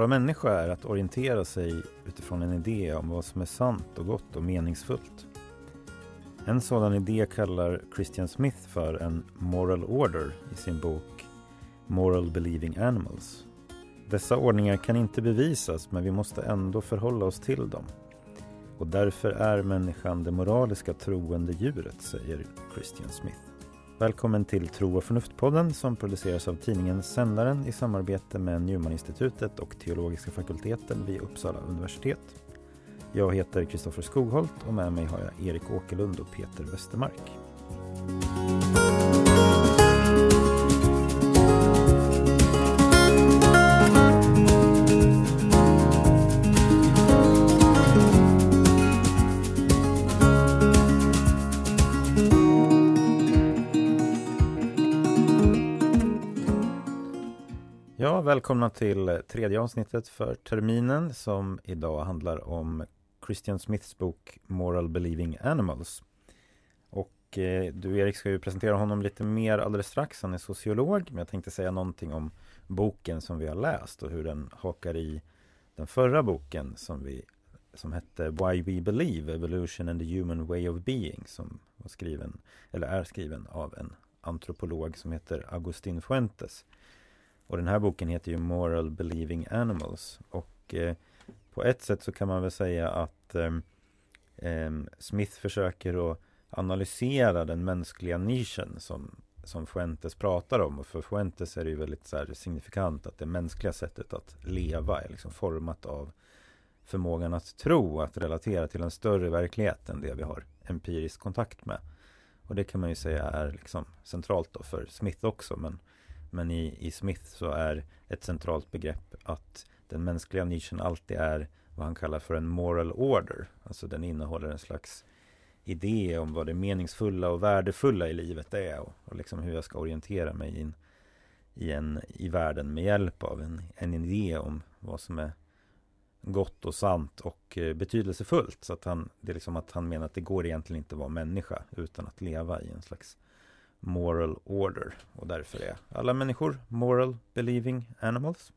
Att vara människa är att orientera sig utifrån en idé om vad som är sant och gott och meningsfullt. En sådan idé kallar Christian Smith för en moral order i sin bok Moral Believing Animals. Dessa ordningar kan inte bevisas men vi måste ändå förhålla oss till dem. Och därför är människan det moraliska troende djuret, säger Christian Smith. Välkommen till Tro och förnuft-podden som produceras av tidningen Sändaren i samarbete med Newman-institutet och Teologiska fakulteten vid Uppsala universitet. Jag heter Kristoffer Skogholt och med mig har jag Erik Åkerlund och Peter Westermark. Ja, välkomna till tredje avsnittet för terminen som idag handlar om Christian Smiths bok Moral Believing Animals. Och eh, du Erik ska ju presentera honom lite mer alldeles strax. Han är sociolog, men jag tänkte säga någonting om boken som vi har läst och hur den hakar i den förra boken som vi som hette Why We Believe Evolution and the Human Way of Being som var skriven, eller är skriven av en antropolog som heter Agustin Fuentes. Och den här boken heter ju Moral Believing Animals. Och eh, på ett sätt så kan man väl säga att eh, eh, Smith försöker att analysera den mänskliga nischen som, som Fuentes pratar om. Och för Fuentes är det ju väldigt så här, signifikant att det mänskliga sättet att leva är liksom format av förmågan att tro, att relatera till en större verklighet än det vi har empirisk kontakt med. Och det kan man ju säga är liksom centralt då för Smith också. Men men i, i Smith så är ett centralt begrepp att den mänskliga nischen alltid är vad han kallar för en moral order. Alltså den innehåller en slags idé om vad det meningsfulla och värdefulla i livet är och, och liksom hur jag ska orientera mig in, i, en, i världen med hjälp av en, en idé om vad som är gott och sant och eh, betydelsefullt. Så att han, det är liksom att han menar att det går egentligen inte att vara människa utan att leva i en slags moral order. Och därför är alla människor moral believing animals.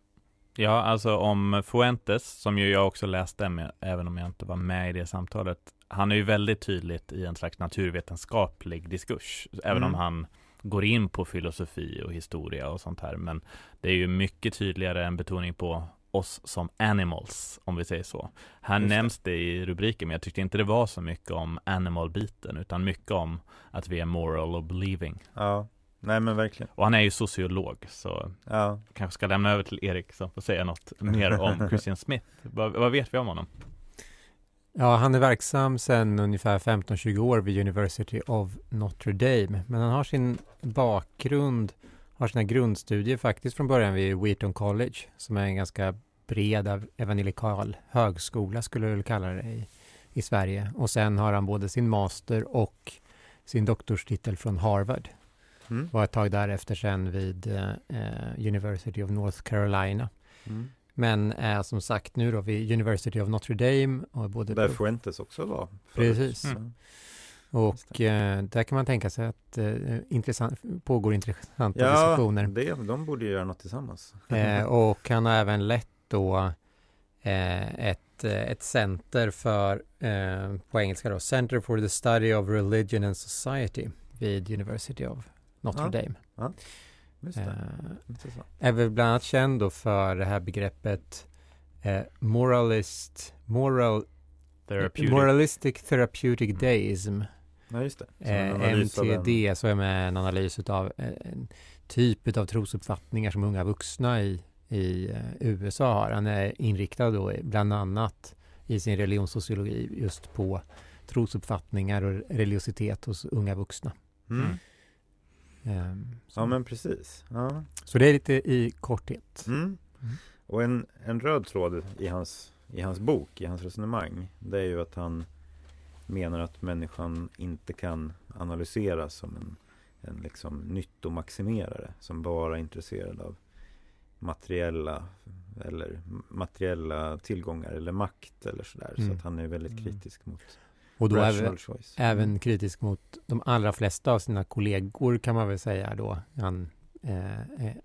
Ja, alltså om Fuentes, som ju jag också läste med, även om jag inte var med i det samtalet. Han är ju väldigt tydligt i en slags naturvetenskaplig diskurs, även mm. om han går in på filosofi och historia och sånt här. Men det är ju mycket tydligare en betoning på oss som animals, om vi säger så. Här Just nämns det. det i rubriken, men jag tyckte inte det var så mycket om animal-biten, utan mycket om att vi är moral och believing. Ja, nej men verkligen. Och han är ju sociolog, så ja. kanske ska lämna över till Erik som får säga något mer om Christian Smith. vad, vad vet vi om honom? Ja, han är verksam sedan ungefär 15-20 år vid University of Notre Dame, men han har sin bakgrund har sina grundstudier faktiskt från början vid Wheaton College, som är en ganska bred evangelikal högskola, skulle jag väl kalla det, i, i Sverige. Och sen har han både sin master och sin doktorstitel från Harvard. Mm. Och ett tag därefter sen vid eh, University of North Carolina. Mm. Men är som sagt nu då vid University of Notre Dame. Och både Där Fuentes också var. Precis. Mm. Och eh, där kan man tänka sig att eh, intressant, pågår intressanta ja, diskussioner. Ja, de borde göra något tillsammans. Eh, och han har även lett då eh, ett, eh, ett center för, eh, på engelska då, Center for the Study of Religion and Society vid University of Notre ja, Dame. Ja, just är väl bland annat känd då för det här begreppet moralist, moral Therapeutic. Moralistic Therapeutic Deism. Ja, just det. Eh, MTD, så är med en analys av eh, en typ av trosuppfattningar som unga vuxna i, i eh, USA har. Han är inriktad då bland annat i sin religionssociologi just på trosuppfattningar och religiositet hos unga vuxna. Mm. Um, ja, men precis. Ja. Så det är lite i korthet. Mm. Mm. Och en, en röd tråd i hans, i hans bok, i hans resonemang, det är ju att han menar att människan inte kan analyseras som en, en liksom nyttomaximerare som bara är intresserad av materiella eller materiella tillgångar eller makt eller sådär. Mm. Så att han är väldigt mm. kritisk mot och då även, även mm. kritisk mot de allra flesta av sina kollegor kan man väl säga då. Han eh, eh,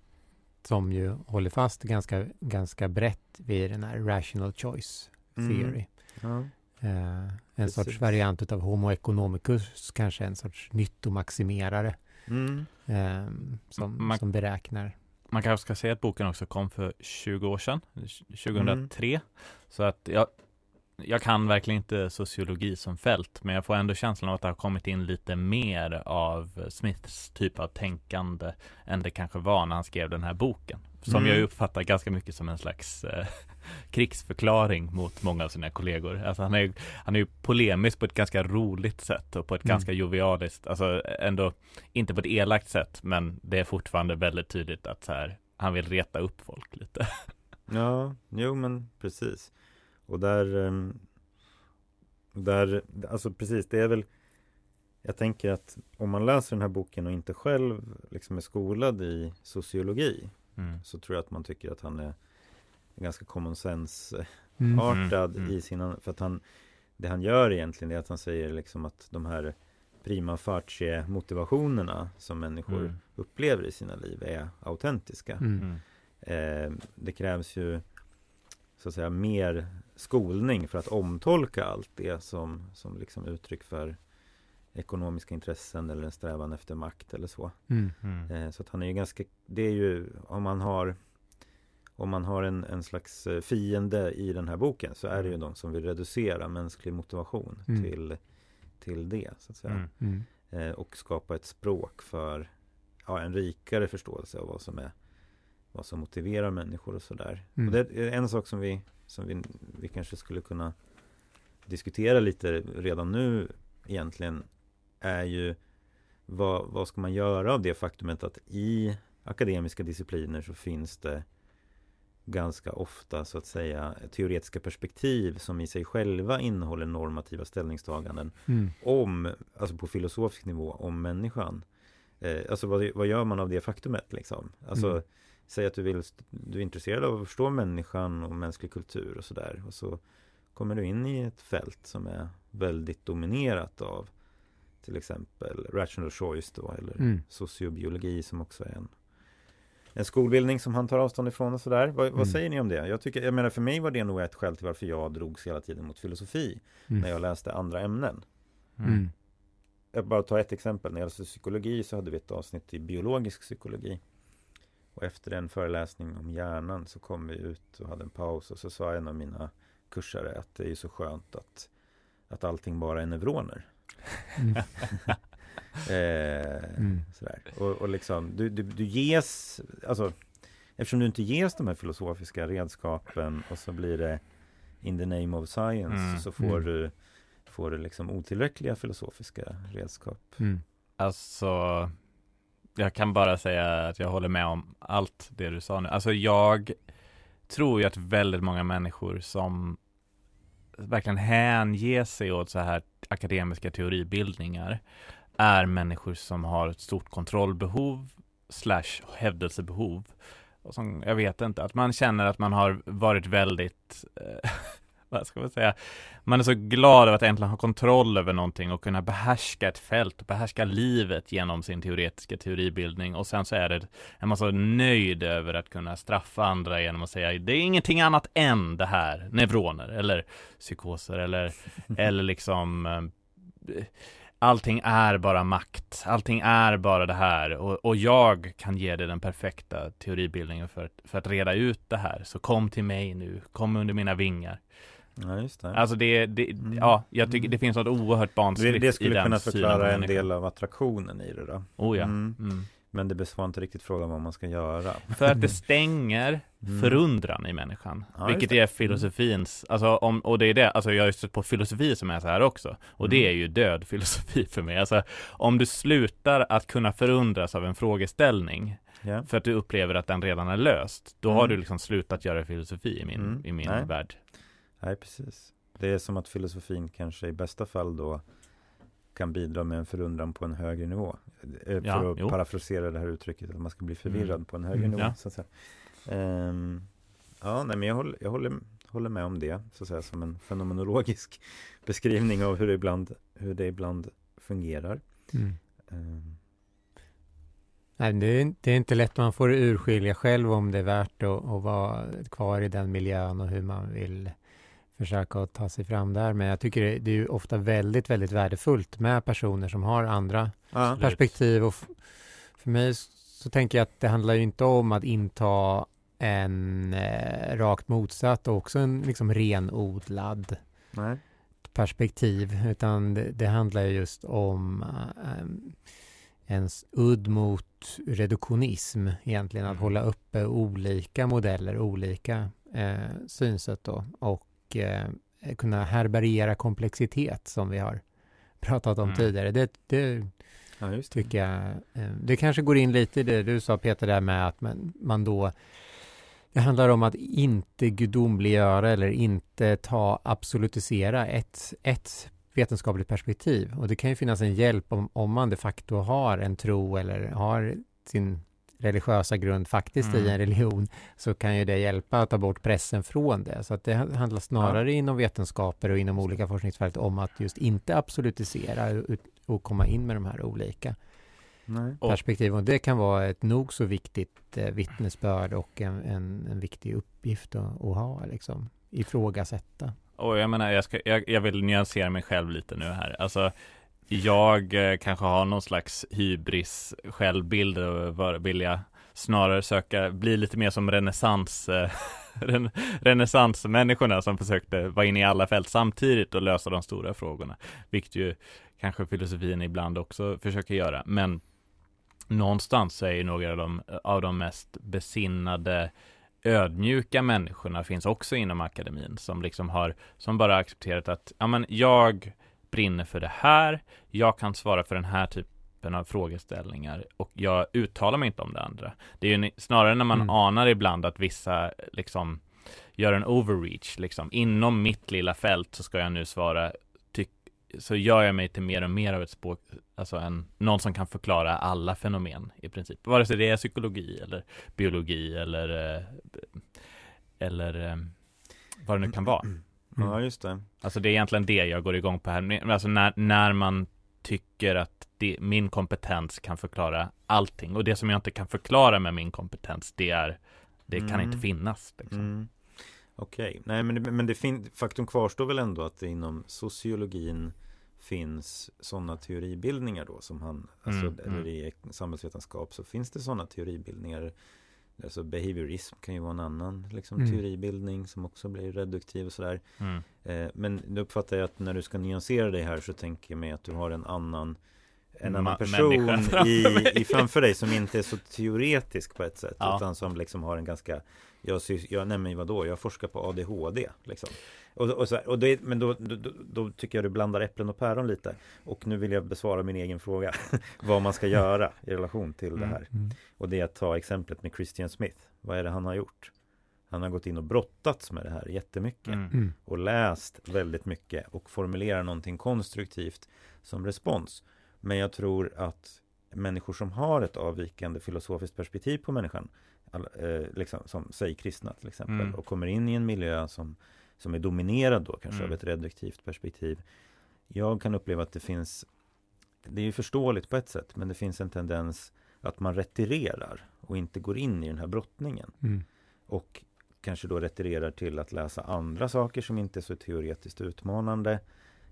som ju håller fast ganska, ganska brett vid den här rational choice theory. Mm. Ja. Eh, en Precis. sorts variant av Homo economicus, kanske en sorts nyttomaximerare Mm. eh, som, Man- som beräknar. Man kanske ska säga att boken också kom för 20 år sedan, 2003. Så att jag, jag kan verkligen inte sociologi som fält, men jag får ändå känslan av att det har kommit in lite mer av Smiths typ av tänkande än det kanske var när han skrev den här boken. Som Mm. jag uppfattar ganska mycket som en slags eh, krigsförklaring mot många av sina kollegor. Alltså han är, han är ju polemisk på ett ganska roligt sätt och på ett Mm. ganska jovialiskt, alltså ändå inte på ett elakt sätt, men det är fortfarande väldigt tydligt att så här, han vill reta upp folk lite. Ja, jo men precis. Och där, ehm, där, alltså precis, det är väl Jag tänker att om man läser den här boken och inte själv liksom är skolad i sociologi Mm. så tror jag att man tycker att han är ganska common sense Mm. artad Mm, mm. i sina, för att han Det han gör egentligen är att han säger liksom att de här prima facie motivationerna som människor Mm. upplever i sina liv är autentiska. Mm. Mm. Eh, det krävs ju så att säga mer skolning för att omtolka allt det som, som liksom uttryck för ekonomiska intressen eller en strävan efter makt eller så. Mm. Mm. Eh, så att han är ju ganska, det är ju om man har om man har en, en slags eh, fiende i den här boken så är det ju de som vill reducera mänsklig motivation Mm. till, till det så att säga. Mm. Mm. Eh, och skapa ett språk för ja, en rikare förståelse av vad som är vad som motiverar människor och sådär. Mm. Och det är en sak som vi som vi, vi kanske skulle kunna diskutera lite redan nu egentligen är ju vad, vad ska man göra av det faktumet att i akademiska discipliner så finns det ganska ofta så att säga teoretiska perspektiv som i sig själva innehåller normativa ställningstaganden Mm. om, alltså på filosofisk nivå, om människan. Eh, alltså vad, vad gör man av det faktumet liksom? Alltså Mm. säg att du vill, du är intresserad av att förstå människan och mänsklig kultur och sådär och så kommer du in i ett fält som är väldigt dominerat av till exempel rational choice då eller Mm. sociobiologi som också är en en skolbildning som han tar avstånd ifrån och sådär. Vad, Mm. vad säger ni om det? Jag, tycker, jag menar för mig var det nog ett skäl till varför jag drogs hela tiden mot filosofi Mm. när jag läste andra ämnen. Mm. Jag bara tar ett exempel. När jag läste psykologi så hade vi ett avsnitt i biologisk psykologi. Och efter en föreläsning om hjärnan så kom vi ut och hade en paus och så sa en av mina kursare att det är så skönt att, att allting bara är neuroner. Mm. Eh, Mm. sådär. Och, och liksom, du, du, du ges, alltså eftersom du inte ges de här filosofiska redskapen och så blir det in the name of science Mm. så får Mm. du får du liksom otillräckliga filosofiska redskap. Mm. Alltså, jag kan bara säga att jag håller med om allt det du sa nu. Alltså jag tror ju att väldigt många människor som verkligen hänger sig åt så här akademiska teoribildningar är människor som har ett stort kontrollbehov slash hävdelsebehov. Och som, jag vet inte, att man känner att man har varit väldigt eh, vad ska man säga, man är så glad över att äntligen ha kontroll över någonting och kunna behärska ett fält och behärska livet genom sin teoretiska teoribildning och sen så är det, är man så nöjd över att kunna straffa andra genom att säga det är ingenting annat än det här, neuroner eller psykoser eller, eller liksom eh, Allting är bara makt, allting är bara det här och, och jag kan ge dig den perfekta teoribildningen för, att- för att reda ut det här. Så kom till mig nu, kom under mina vingar. Ja, just det. Alltså det, det Mm. ja, jag tycker det finns något oerhört det, barnsligt det i skulle den kunna synen på förklara en del av attraktionen i det då. Oh ja. Mm. Mm. Men det besvarar inte riktigt frågan vad man ska göra. För att det stänger Mm. förundran i människan. Ja, vilket det. är filosofins, alltså om, och det är det, alltså jag har ju stött på filosofi som är så här också. Och det Mm. är ju död filosofi för mig. Alltså om du slutar att kunna förundras av en frågeställning Ja. för att du upplever att den redan är löst, då har Mm. du liksom slutat göra filosofi i min, Mm. i min Nej. värld. Nej, precis. Det är som att filosofin kanske i bästa fall då kan bidra med en förundran på en högre nivå. Eh, Ja, För att jo. parafrasera det här uttrycket, att man ska bli förvirrad Mm. på en högre Mm, nivå. ja. Så att säga. Ehm, ja, nej, men jag, håller, jag håller, håller med om det, så att säga, som en fenomenologisk beskrivning av hur det ibland, hur det ibland fungerar. Mm. Ehm, Nej, det är, det är inte lätt, man får urskilja själv om det är värt att, att vara kvar i den miljön och hur man vill försöka att ta sig fram där. Men jag tycker det, det är ofta väldigt, väldigt värdefullt med personer som har andra Ja. perspektiv. Och för mig så tänker jag att det handlar ju inte om att inta en eh, rakt motsatt och också en liksom renodlad Nej. perspektiv, utan det, det handlar ju just om eh, ens udd mot reduktionism egentligen, att Mm. hålla uppe olika modeller, olika eh, synsätt då och eh, kunna härbärgera komplexitet som vi har pratat om Mm. tidigare. Det, det Ja, det. tycker jag. eh, Det kanske går in lite i det du sa Peter där med att man, man då det handlar om att inte gudomliggöra eller inte ta absolutisera ett, ett vetenskapligt perspektiv. Och det kan ju finnas en hjälp om, om man de facto har en tro eller har sin religiösa grund faktiskt i Mm. en religion så kan ju det hjälpa att ta bort pressen från det. Så att det handlar snarare inom vetenskaper och inom olika forskningsfält om att just inte absolutisera ut- och komma in med de här olika Nej. Och- perspektiven. Och det kan vara ett nog så viktigt eh, vittnesbörd och en, en, en viktig uppgift att, att ha, liksom, ifrågasätta. Och jag menar, jag, ska, jag, jag vill nyansera mig själv lite nu här. Alltså, jag eh, kanske har någon slags hybris självbild eh, och vilja snarare söka, bli lite mer som renässans, eh, ren, renässansmänniskorna som försökte vara inne i alla fält samtidigt och lösa de stora frågorna. Vilket ju kanske filosofin ibland också försöker göra. Men någonstans så är ju några av de, av de mest besinnade ödmjuka människorna finns också inom akademin som liksom har, som bara accepterat att, ja men jag brinner för det här, jag kan svara för den här typen av frågeställningar och jag uttalar mig inte om det andra. Det är ju snarare när man Mm. anar ibland att vissa liksom gör en overreach, liksom inom mitt lilla fält så ska jag nu svara, så gör jag mig till mer och mer av ett språk, alltså en, någon som kan förklara alla fenomen i princip, vare sig det är psykologi eller biologi eller eh, eller eh, vad det nu kan vara. Ja, just det. Alltså det är egentligen det jag går igång på här. Alltså när, när man tycker att det, min kompetens kan förklara allting och det som jag inte kan förklara med min kompetens det är det kan Mm. inte finnas. Liksom. Mm. Okej, nej men, det, men det fin- faktum kvarstår väl ändå att det inom sociologin finns sådana teoribildningar då som han, alltså, Mm, eller mm. i samhällsvetenskap så finns det sådana teoribildningar. Alltså behaviorism kan ju vara en annan liksom, Mm. teoribildning som också blir reduktiv och sådär. Mm. Eh, men nu uppfattar jag att när du ska nyansera dig här så tänker jag mig att du har en annan en annan Ma- person i, i framför dig som inte är så teoretisk på ett sätt Ja. utan som liksom har en ganska jag, jag nej men vadå, jag forskar på ADHD liksom. och, och, så här, och det, Men då, då, då, tycker jag du blandar äpplen och päron lite Och nu vill jag besvara min egen fråga Vad man ska göra i relation till det Mm. här Och det är att ta exemplet med Christian Smith Vad är det han har gjort? Han har gått in och brottats med det här jättemycket Mm. Mm. och läst väldigt mycket och formulerar någonting konstruktivt som respons. Men jag tror att människor som har ett avvikande filosofiskt perspektiv på människan, liksom, som säg kristna till exempel, Mm. och kommer in i en miljö som, som är dominerad då kanske Mm. av ett reduktivt perspektiv. Jag kan uppleva att det finns, det är ju förståeligt på ett sätt, men det finns en tendens att man retirerar och inte går in i den här brottningen. Mm. Och kanske då retirerar till att läsa andra saker som inte är så teoretiskt utmanande.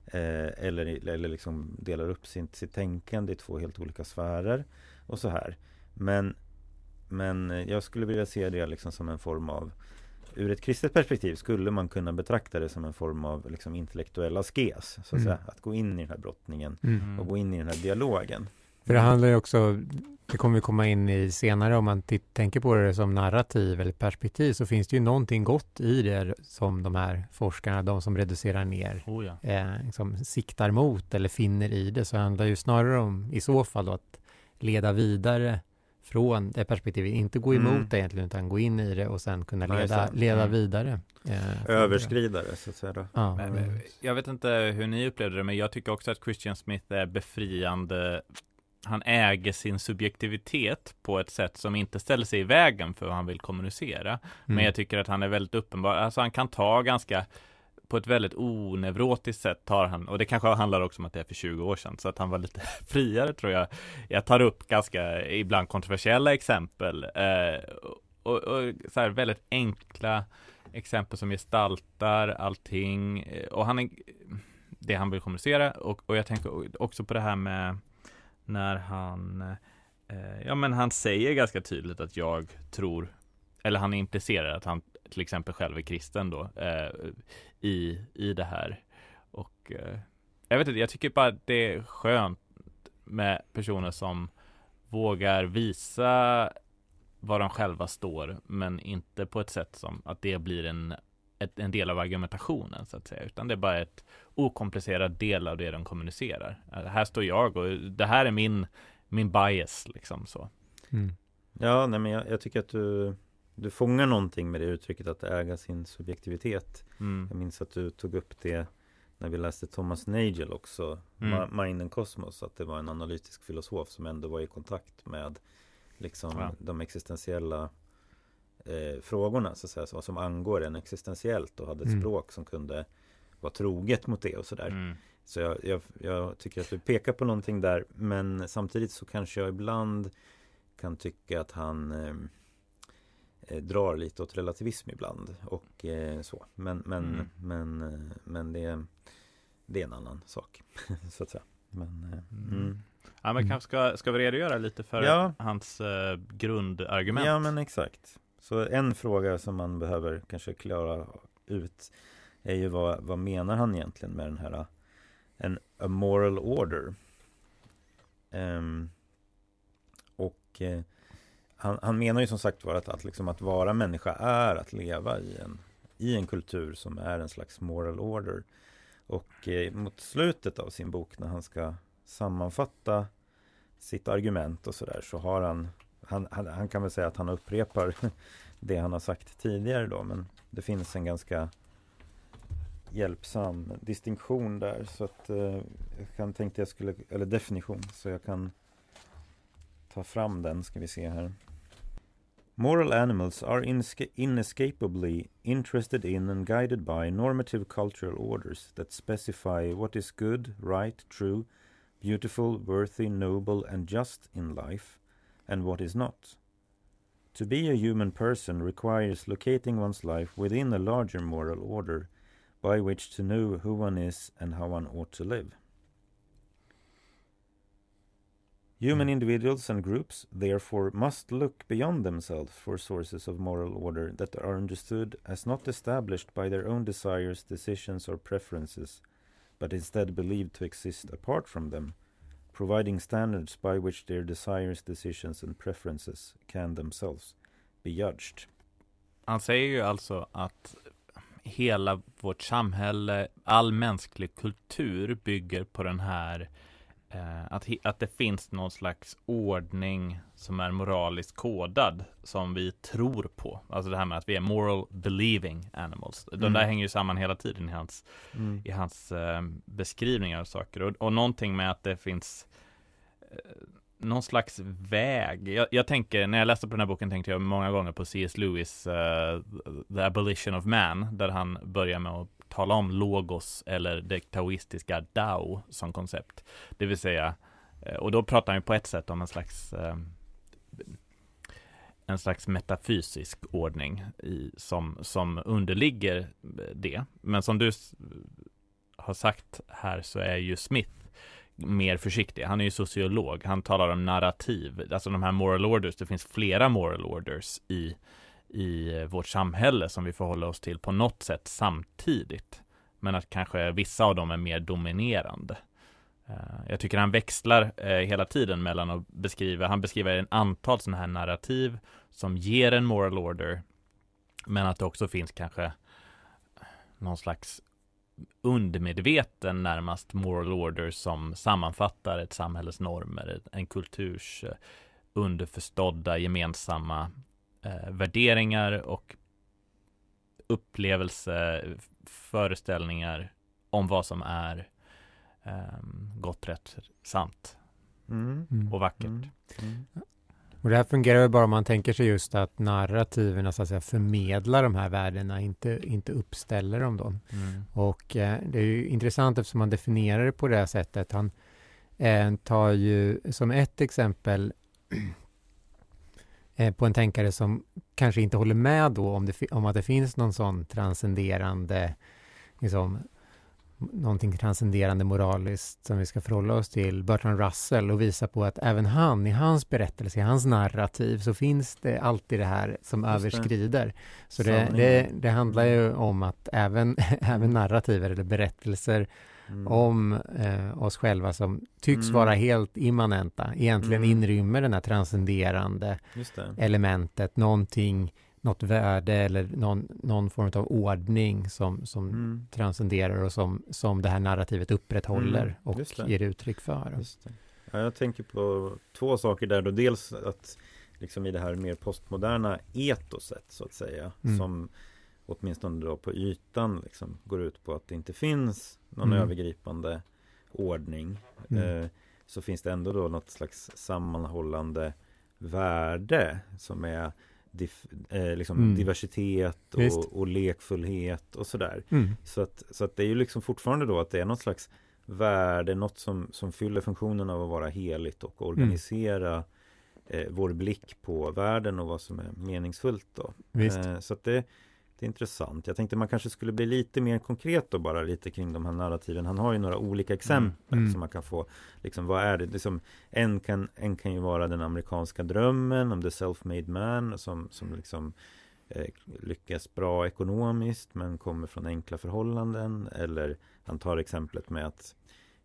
Eh, eller eller liksom delar upp sitt, sitt tänkande i två helt olika sfärer. Och så här. Men, men eh, jag skulle vilja se det liksom som en form av Ur ett kristet perspektiv skulle man kunna betrakta det som en form av liksom intellektuell askes. Så att, Mm. säga, att gå in i den här brottningen Mm. och gå in i den här dialogen. För det handlar ju också, det kommer vi komma in i senare, om man tänker på det som narrativ eller perspektiv, så finns det ju någonting gott i det som de här forskarna, de som reducerar ner, Oh, ja. eh, liksom siktar mot eller finner i det, så handlar ju snarare om, i så fall då, att leda vidare från det perspektivet, inte gå emot Mm. det egentligen, utan gå in i det och sen kunna leda, leda Mm. vidare. Eh, från det. Överskridare så att säga då. Ja, Men, mm. men, jag vet inte hur ni upplevde det, men jag tycker också att Christian Smith är befriande. Han äger sin subjektivitet på ett sätt som inte ställer sig i vägen för vad han vill kommunicera. Men Mm. jag tycker att han är väldigt uppenbar. Alltså han kan ta ganska på ett väldigt onevrotiskt sätt tar han, och det kanske handlar också om att det är för 20 år sedan, så att han var lite friare tror jag. Jag tar upp ganska ibland kontroversiella exempel eh, och, och så här väldigt enkla exempel som gestaltar allting och han är det han vill kommunicera och, och jag tänker också på det här med när han eh, ja men han säger ganska tydligt att jag tror eller han implicerar att han till exempel själv är kristen då eh, i, i det här och eh, jag vet inte, jag tycker bara det är skönt med personer som vågar visa var de själva står, men inte på ett sätt som att det blir en, ett, en del av argumentationen så att säga, utan det är bara ett okomplicerad del av det de kommunicerar. Här står jag och det här är min, min bias liksom så. Mm. Ja, nej men jag, jag, tycker att du du fångar någonting med det uttrycket att äga sin subjektivitet. Mm. Jag minns att du tog upp det när vi läste Thomas Nagel också, mm. Mind and Cosmos, att det var en analytisk filosof som ändå var i kontakt med liksom ja. de existentiella eh, frågorna så att säga, så, som angår en existentiellt och hade ett mm. språk som kunde vara troget mot det och sådär. Mm. Så jag, jag, jag, tycker att du pekar på någonting där men samtidigt så kanske jag ibland kan tycka att han eh drar lite åt relativism ibland och eh, så. Men, men, mm. men, eh, men det, det är en annan sak så att säga. Men, eh, mm. mm. Ja men mm. kanske ska, ska vi redogöra lite för ja. hans eh, grundargument? Ja men exakt. Så en fråga som man behöver kanske klara ut är ju vad, vad menar han egentligen med den här en a moral order? Um, och eh, han, han, menar ju som sagt var att, att, liksom att vara människa är att leva i en, i en kultur som är en slags moral order. Och eh, mot slutet av sin bok när han ska sammanfatta sitt argument och sådär så har han, han, han Han kan väl säga att han upprepar det han har sagt tidigare då men det finns en ganska hjälpsam distinktion där så att eh, jag kan tänkte jag skulle, eller definition, så jag kan ta fram den ska vi se här. Moral animals are inescapably interested in and guided by normative cultural orders that specify what is good, right, true, beautiful, worthy, noble, and just in life, and what is not. To be a human person requires locating one's life within a larger moral order by which to know who one is and how one ought to live. Human individuals and groups, therefore, must look beyond themselves for sources of moral order that are understood as not established by their own desires, decisions, or preferences, but instead believed to exist apart from them, providing standards by which their desires, decisions and preferences can themselves be judged. Han säger ju alltså att hela vårt samhälle, all mänsklig kultur bygger på den här eh, att, att det finns någon slags ordning som är moraliskt kodad som vi tror på. Alltså det här med att vi är moral believing animals. De mm. där hänger ju samman hela tiden i hans, mm. i hans eh, beskrivningar av saker. Och, och någonting med att det finns eh, någon slags väg. Jag, jag, tänker, när jag läste på den här boken tänkte jag många gånger på C.S. Lewis uh, The Abolition of Man, där han börjar med att tala om logos eller det taoistiska Dao som koncept. Det vill säga, eh, och då pratar han på ett sätt om en slags ehm, en slags metafysisk ordning i, som, som underligger eh, det. Men som du har sagt här så är ju Smith mer försiktig. Han är ju sociolog. Han talar om narrativ, alltså de här moral orders. Det finns flera moral orders i, i vårt samhälle som vi förhåller oss till på något sätt samtidigt. Men att kanske vissa av dem är mer dominerande. Eh, jag tycker han växlar eh, hela tiden mellan att beskriva, han beskriver en antal sådana här narrativ som ger en moral order, men att det också finns kanske någon slags undermedveten närmast moral order som sammanfattar ett samhälles normer, en kulturs eh, underförstådda gemensamma eh, värderingar och upplevelse, föreställningar om vad som är eh, gott, rätt, sant mm. och vackert. Mm. Mm. Och det här fungerar ju bara om man tänker sig just att narrativen så att säga, förmedlar de här värdena, inte, inte uppställer dem då. Mm. Och eh, det är ju intressant eftersom man definierar det på det här sättet. Han eh, tar ju som ett exempel på en tänkare som kanske inte håller med då om, det, om att det finns någon sån transcenderande liksom, någonting transcenderande moraliskt som vi ska förhålla oss till, Bertrand Russell, och visa på att även han, i hans berättelse, i hans narrativ, så finns det alltid det här som Just det. överskrider. Så det, det, det handlar ju om att även, även narrativer eller berättelser Mm. om eh, oss själva som tycks Mm. vara helt immanenta, egentligen Mm. inrymmer den här transcenderande elementet, någonting, något värde eller någon, någon form av ordning som, som Mm. transcenderar och som, som det här narrativet upprätthåller Mm, och ger uttryck för. Ja, jag tänker på två saker där då. Dels att liksom i det här mer postmoderna etoset så att säga. Mm. Som åtminstone då på ytan liksom går ut på att det inte finns någon Mm. övergripande ordning. Mm. Eh, så finns det ändå då något slags sammanhållande värde som är eh, liksom Mm. diversitet och, och lekfullhet och sådär. Mm. Så att, så att det är ju liksom fortfarande då att det är något slags värde, något som, som fyller funktionen av att vara heligt och organisera eh, vår blick på världen och vad som är meningsfullt då. Eh, så att det, det är intressant. Jag tänkte man kanske skulle bli lite mer konkret då bara lite kring de här narrativen. Han har ju några olika exempel Mm. som man kan få. Liksom, vad är det? Liksom, en, kan, en kan ju vara den amerikanska drömmen om the self-made man som, som liksom eh, lyckas bra ekonomiskt men kommer från enkla förhållanden. Eller han tar exemplet med att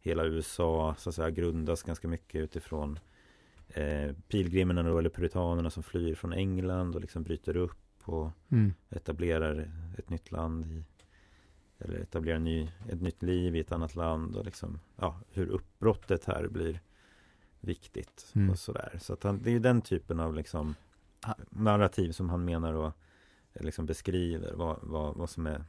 hela USA så att säga grundas ganska mycket utifrån eh, pilgrimerna eller puritanerna som flyr från England och liksom bryter upp och Mm. etablerar ett nytt land i eller etablerar ny, ett nytt liv i ett annat land och liksom ja, hur uppbrottet här blir viktigt Mm. och sådär. Så att han, det är ju den typen av liksom narrativ som han menar och eh, liksom beskriver vad, vad, vad som är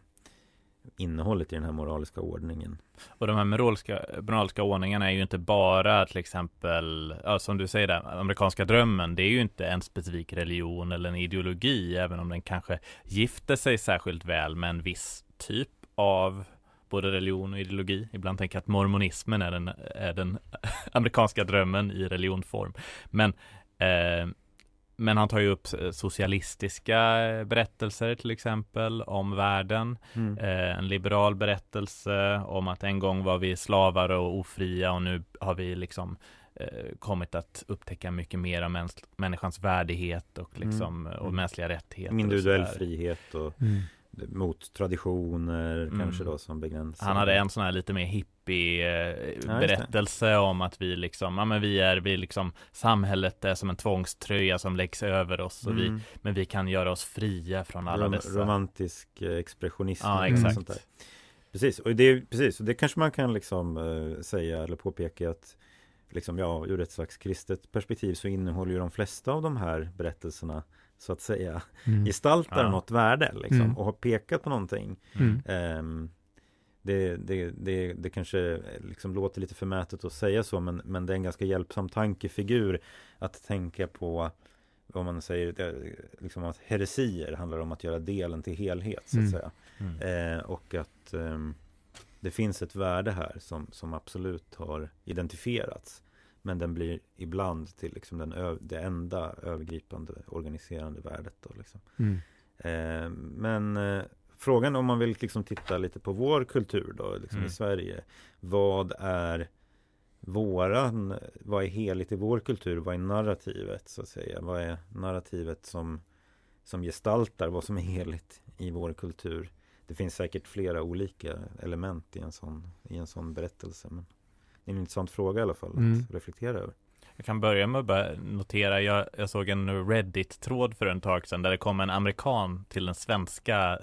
innehållet i den här moraliska ordningen. Och de här moraliska, moraliska ordningarna är ju inte bara till exempel, ja, som du säger där, amerikanska drömmen, det är ju inte en specifik religion eller en ideologi, även om den kanske gifter sig särskilt väl med en viss typ av både religion och ideologi. Ibland tänker jag att mormonismen är den, är den amerikanska drömmen i religionform. Men eh, men han tar ju upp eh, socialistiska berättelser till exempel om världen. Mm. Eh, en liberal berättelse om att en gång var vi slavar och ofria och nu har vi liksom eh, kommit att upptäcka mycket mer av mäns- människans värdighet och liksom Mm. och mänskliga rättigheter. Individuell frihet och Mm. Mot traditioner Mm. kanske då som begränsar. Han hade en sån här lite mer hippie eh, berättelse om att vi liksom, ja men vi är, vi liksom samhället är som en tvångströja som läggs över oss och vi, Mm. men vi kan göra oss fria från alla Rom- dessa. romantisk eh, expressionism. Ja, exakt. Sånt där. Precis, och det, precis, och det kanske man kan liksom eh, säga eller påpeka att liksom, ja, ur ett slags kristet perspektiv så innehåller ju de flesta av de här berättelserna så att säga Mm. gestaltar Ja. något värde liksom, Mm. och har pekat på någonting. Mm. Ehm, det, det, det, det kanske liksom låter lite förmätet att säga så men, men det är en ganska hjälpsam tankefigur att tänka på vad man säger, det, liksom att heresier handlar om att göra delen till helhet så att Mm. säga. Mm. Eh, och att ehm, det finns ett värde här som, som absolut har identifierats. Men den blir ibland till liksom den ö- det enda övergripande organiserande värdet. Då, liksom. Mm. Eh, men eh, frågan om man vill liksom titta lite på vår kultur då, liksom Mm. i Sverige. Vad är våran, vad är heligt i vår kultur? Vad är narrativet så att säga? Vad är narrativet som, som gestaltar vad som är heligt i vår kultur? Det finns säkert flera olika element i en sån, i en sån berättelse. Men det är en intressant fråga i alla fall att Mm. reflektera över. Jag kan börja med att bara notera, jag, jag såg en Reddit-tråd för en tag sedan där det kom en amerikan till den svenska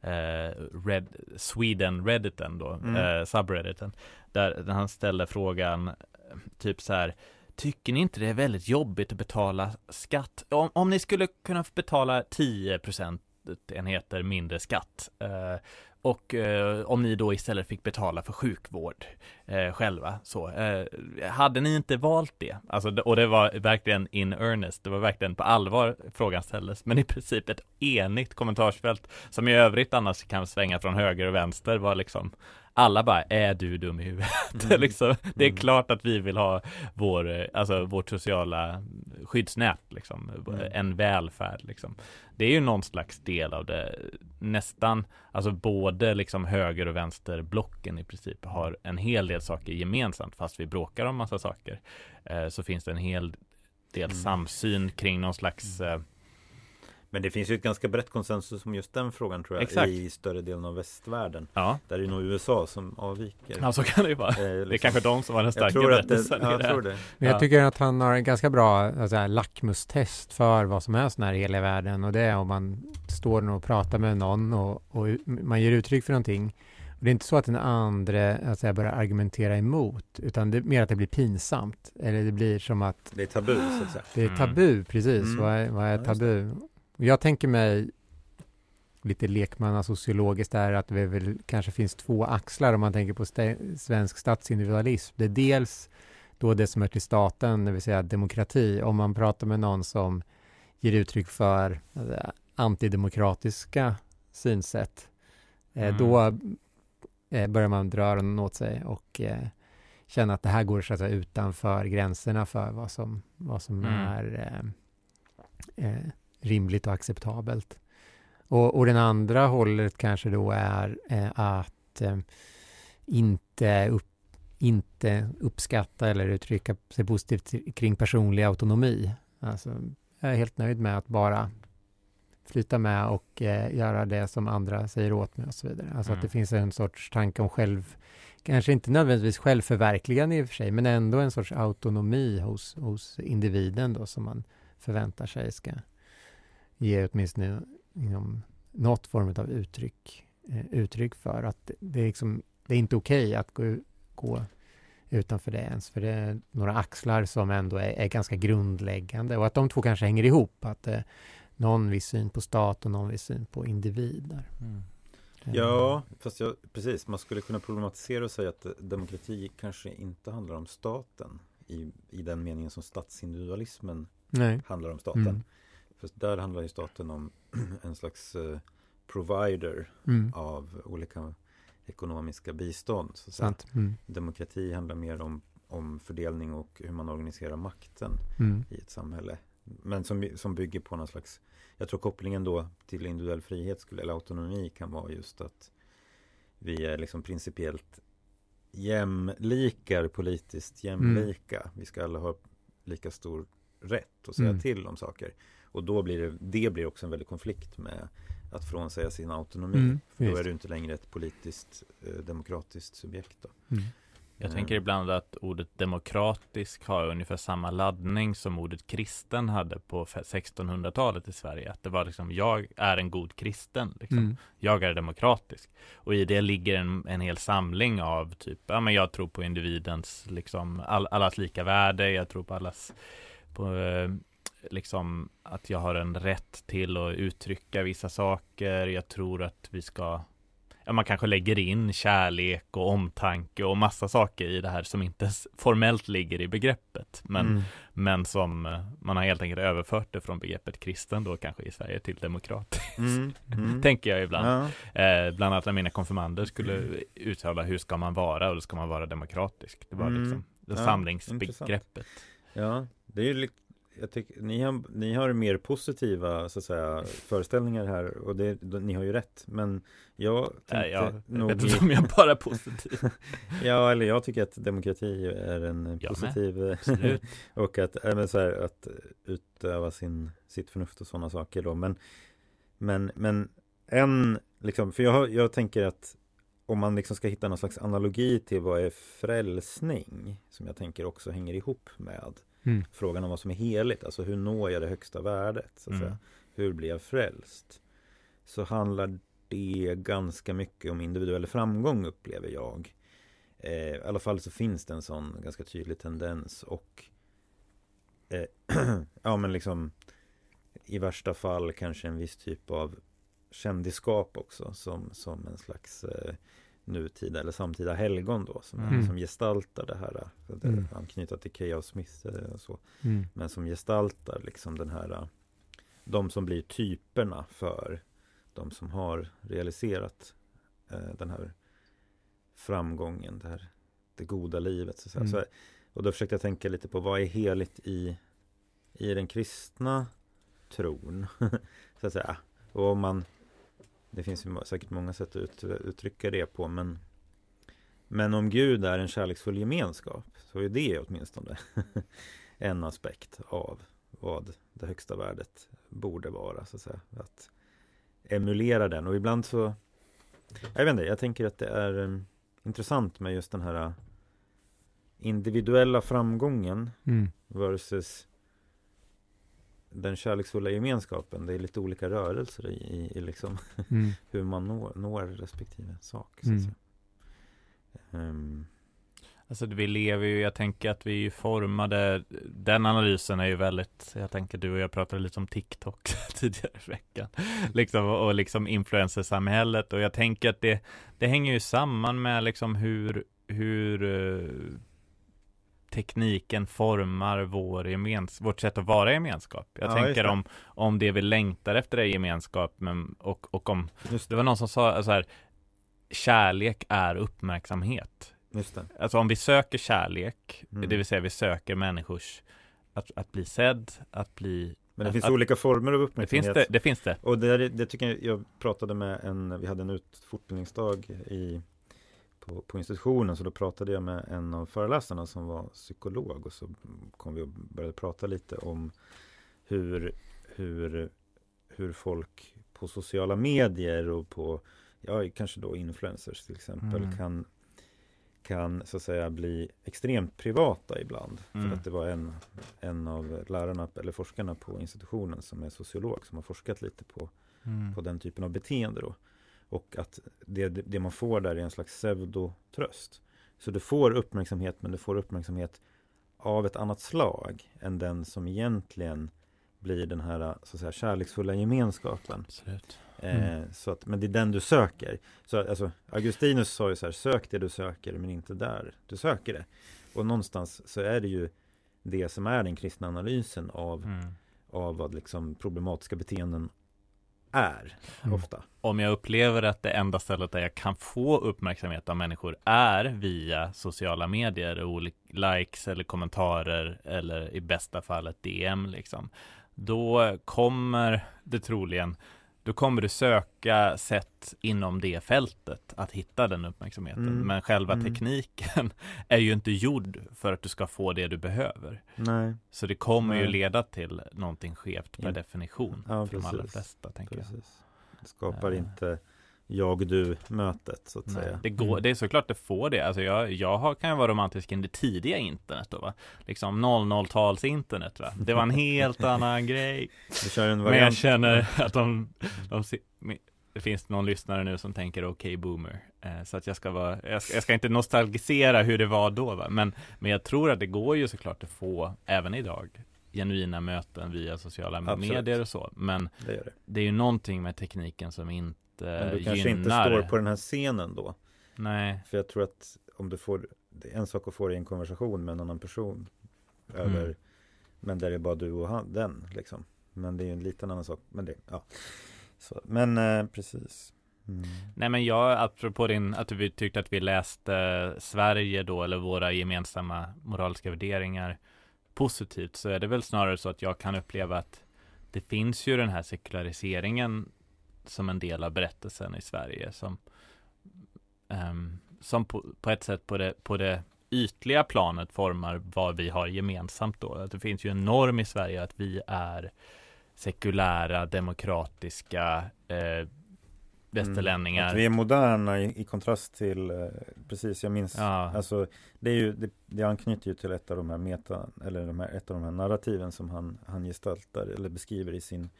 eh, Red, Sweden Redditen då, Mm. eh, subredditen, där, där han ställde frågan typ så här Tycker ni inte det är väldigt jobbigt att betala skatt? Om, om ni skulle kunna betala 10% enheter mindre skatt, eh, och eh, om ni då istället fick betala för sjukvård eh, själva så. Eh, hade ni inte valt det? Alltså, och det var verkligen in earnest. Det var verkligen på allvar frågan ställdes. Men i princip ett enigt kommentarsfält som i övrigt annars kan svänga från höger och vänster var liksom alla bara, är du dum i huvudet? Mm. liksom, det är mm. klart att vi vill ha vår, alltså vårt sociala skyddsnät, liksom, mm. en välfärd. Liksom. Det är ju någon slags del av det, nästan, alltså både liksom höger och vänsterblocken i princip har en hel del saker gemensamt, fast vi bråkar om massa saker. Eh, så finns det en hel del mm. samsyn kring någon slags eh, men det finns ju ett ganska brett konsensus om just den frågan tror jag Exakt. i större delen av västvärlden. Ja. Där är det nog USA som avviker. Ja, så kan det ju vara. Eh, liksom. Det är liksom. kanske de som har den starka berättelsen. Ja, jag tror det. Men jag tycker att han har en ganska bra alltså, lackmustest för vad som är sån här hela världen och det är om man står och pratar med någon och, och man ger uttryck för någonting. Och det är inte så att den andra alltså, börjar argumentera emot, utan det är mer att det blir pinsamt. Eller det blir som att... Det är tabu, så att säga. Det är tabu, mm. precis. Mm. Vad är, vad är tabu? Jag tänker mig lite lekmannasociologiskt där att det väl kanske finns två axlar om man tänker på st svensk statsindividualism. Det är dels då det som är till staten, det vill säga demokrati. Om man pratar med någon som ger uttryck för alltså, antidemokratiska synsätt, eh, mm. då eh, börjar man dra öronen åt sig och eh, känna att det här går så att säga, utanför gränserna för vad som, vad som mm. är eh, eh, rimligt och acceptabelt. Och, och den andra hållet kanske då är eh, att eh, inte, upp, inte uppskatta eller uttrycka sig positivt kring personlig autonomi. Alltså, jag är helt nöjd med att bara flyta med och eh, göra det som andra säger åt mig och så vidare. Alltså mm. att det finns en sorts tanke om själv, kanske inte nödvändigtvis självförverkligande i och för sig, men ändå en sorts autonomi hos, hos individen då som man förväntar sig ska ge åtminstone inom något form av uttryck, eh, uttryck för att det är, liksom, det är inte okej okay att gå, gå utanför det ens, för det är några axlar som ändå är, är ganska grundläggande och att de två kanske hänger ihop, att eh, någon viss syn på stat och någon viss syn på individer. Mm. Ja, fast jag, precis, man skulle kunna problematisera och säga att demokrati kanske inte handlar om staten i, i den meningen som statsindividualismen Nej. handlar om staten. Mm. För där handlar ju staten om en slags eh, provider mm. av olika ekonomiska bistånd. Så mm. Demokrati handlar mer om, om fördelning och hur man organiserar makten mm. i ett samhälle. Men som, som bygger på någon slags, jag tror kopplingen då till individuell frihet skulle, eller autonomi kan vara just att vi är liksom principiellt jämlikar, politiskt jämlika. Mm. Vi ska alla ha lika stor rätt att säga mm. till om saker. Och då blir det, det blir också en väldig konflikt med att frånsäga sin autonomi. Mm, för då är du inte längre ett politiskt eh, demokratiskt subjekt. Då. Mm. Jag tänker ibland att ordet demokratisk har ungefär samma laddning som ordet kristen hade på 1600-talet i Sverige. Att det var liksom, jag är en god kristen. Liksom. Mm. Jag är demokratisk. Och i det ligger en, en hel samling av typ, ja men jag tror på individens, liksom, all, allas lika värde. Jag tror på allas på, eh, liksom att jag har en rätt till att uttrycka vissa saker. Jag tror att vi ska Ja, man kanske lägger in kärlek och omtanke och massa saker i det här som inte formellt ligger i begreppet. Men, mm. men som eh, man har helt enkelt överfört det från begreppet kristen då kanske i Sverige till demokratisk. Mm. Mm. Tänker jag ibland. Ja. Eh, bland annat när mina konfirmander skulle uttala hur ska man vara och då ska man vara demokratisk. Det var mm. liksom det samlingsbegreppet. Ja, det är ju jag tycker, ni, har, ni har mer positiva så att säga, föreställningar här och det, ni har ju rätt. Men jag tänkte Nej, jag nog... vet inte om jag bara är positiv. ja, eller jag tycker att demokrati är en jag positiv och att, även så här, att utöva sin, sitt förnuft och sådana saker då. Men, men, men en, liksom, för jag, jag tänker att om man liksom ska hitta någon slags analogi till vad är frälsning som jag tänker också hänger ihop med Mm. Frågan om vad som är heligt, alltså hur når jag det högsta värdet? Så att mm. säga. Hur blir jag frälst? Så handlar det ganska mycket om individuell framgång upplever jag. Eh, I alla fall så finns det en sån ganska tydlig tendens och eh, ja men liksom i värsta fall kanske en viss typ av kändisskap också som, som en slags eh, nutida eller samtida helgon då som, Mm. som gestaltar det här, det, Mm. anknyta till Chaos Smith eh, och så, Mm. men som gestaltar liksom den här, eh, de som blir typerna för de som har realiserat eh, den här framgången, det här det goda livet. Så. Mm. Så, och då försökte jag tänka lite på vad är heligt i, i den kristna tron. så att säga. Och om man, det finns ju säkert många sätt att ut, uttrycka det på, men men om Gud är en kärleksfull gemenskap så är det åtminstone en aspekt av vad det högsta värdet borde vara. Så att, säga. att emulera den och ibland så Jag vet inte, jag tänker att det är um, intressant med just den här uh, individuella framgången Mm. versus den kärleksfulla gemenskapen. Det är lite olika rörelser i, i, i liksom Mm. hur man når, når respektive sak. Så att Mm. Ehm, Alltså vi lever ju, jag tänker att vi är ju formade, den analysen är ju väldigt, jag tänker du och jag pratade lite om TikTok tidigare i veckan, liksom och liksom influencersamhället och jag tänker att det, det hänger ju samman med liksom hur, hur eh, tekniken formar vår gemens, vårt sätt att vara i gemenskap. Jag Ja, tänker det. om, om det vi längtar efter är gemenskap men, och, och om, det det, var någon som sa så här, kärlek är uppmärksamhet. just det. Alltså om vi söker kärlek, Mm. det vill säga vi söker människors att, att bli sedd, att bli Men det Att- finns att- olika former av Det uppmärksamhet. finns det, det finns det. Och det, det tycker jag, jag pratade med en, vi hade en utfortbildningsdag i, på, på institutionen, så då pratade jag med en av föreläsarna som var psykolog och så kom vi och började prata lite om hur, hur, hur folk på sociala medier och på, ja kanske då influencers till exempel Mm. kan kan så att säga bli extremt privata ibland. Mm. För att det var en, en av lärarna eller forskarna på institutionen som är sociolog som har forskat lite på Mm. på den typen av beteende då. Och att det, det man får där är en slags pseudotröst. Så du får uppmärksamhet men du får uppmärksamhet av ett annat slag än den som egentligen blir den här så att säga, kärleksfulla gemenskapen. Absolut. Eh, så att, men det är den du söker. Så alltså, Augustinus sa ju så här, sök det du söker men inte där du söker det. Och någonstans så är det ju det som är den kristna analysen av, Mm. av vad liksom problematiska beteenden är Mm. ofta. Om jag upplever att det enda stället där jag kan få uppmärksamhet av människor är via sociala medier, olika likes eller kommentarer eller i bästa fall ett DM liksom. Då kommer det troligen då kommer du söka sätt inom det fältet att hitta den uppmärksamheten. Mm. Men själva Mm. tekniken är ju inte gjord för att du ska få det du behöver. Nej, Så det kommer ju Nej. leda till någonting skevt per Ja. definition Ja, för de allra precis. flesta, tänker jag. precis. Det skapar Eh. inte jag-du-mötet så att Nej, säga. det, går, Mm. det är såklart det får det. Alltså jag, jag har, kan ju vara romantisk i det tidiga internet då va. Liksom 00-tals internet va. Det var en helt annan grej. Vi kör en Men jag känner att de, de se- det finns någon lyssnare nu som tänker okej boomer. Eh, så att jag ska vara, jag ska, jag ska inte nostalgisera hur det var då va. Men, men jag tror att det går ju såklart att få även idag genuina möten via sociala Absolut. medier och så. Men Det gör det. det är ju någonting med tekniken som inte Men du kanske gynnar. inte står på den här scenen då. Nej. För jag tror att om du får, det är en sak att få det i en konversation med en annan person. Mm. Över, Men där är bara du och han, den liksom. Men det är ju en liten annan sak. Men det, ja. Så, men eh, precis. Mm. Nej men jag, apropå din, att vi tyckte att vi läste Sverige då, eller våra gemensamma moraliska värderingar positivt, så är det väl snarare så att jag kan uppleva att det finns ju den här sekulariseringen som en del av berättelsen i Sverige som, ehm, som på, på ett sätt på det, på det ytliga planet formar vad vi har gemensamt då. Att det finns ju en norm i Sverige att vi är sekulära, demokratiska, eh, västerlänningar. Att vi är moderna i, i kontrast till, eh, precis jag minns, Ja. alltså det är ju, det, det anknyter ju till ett av de här meta, eller de här, ett av de här narrativen som han, han gestaltar eller beskriver i sin,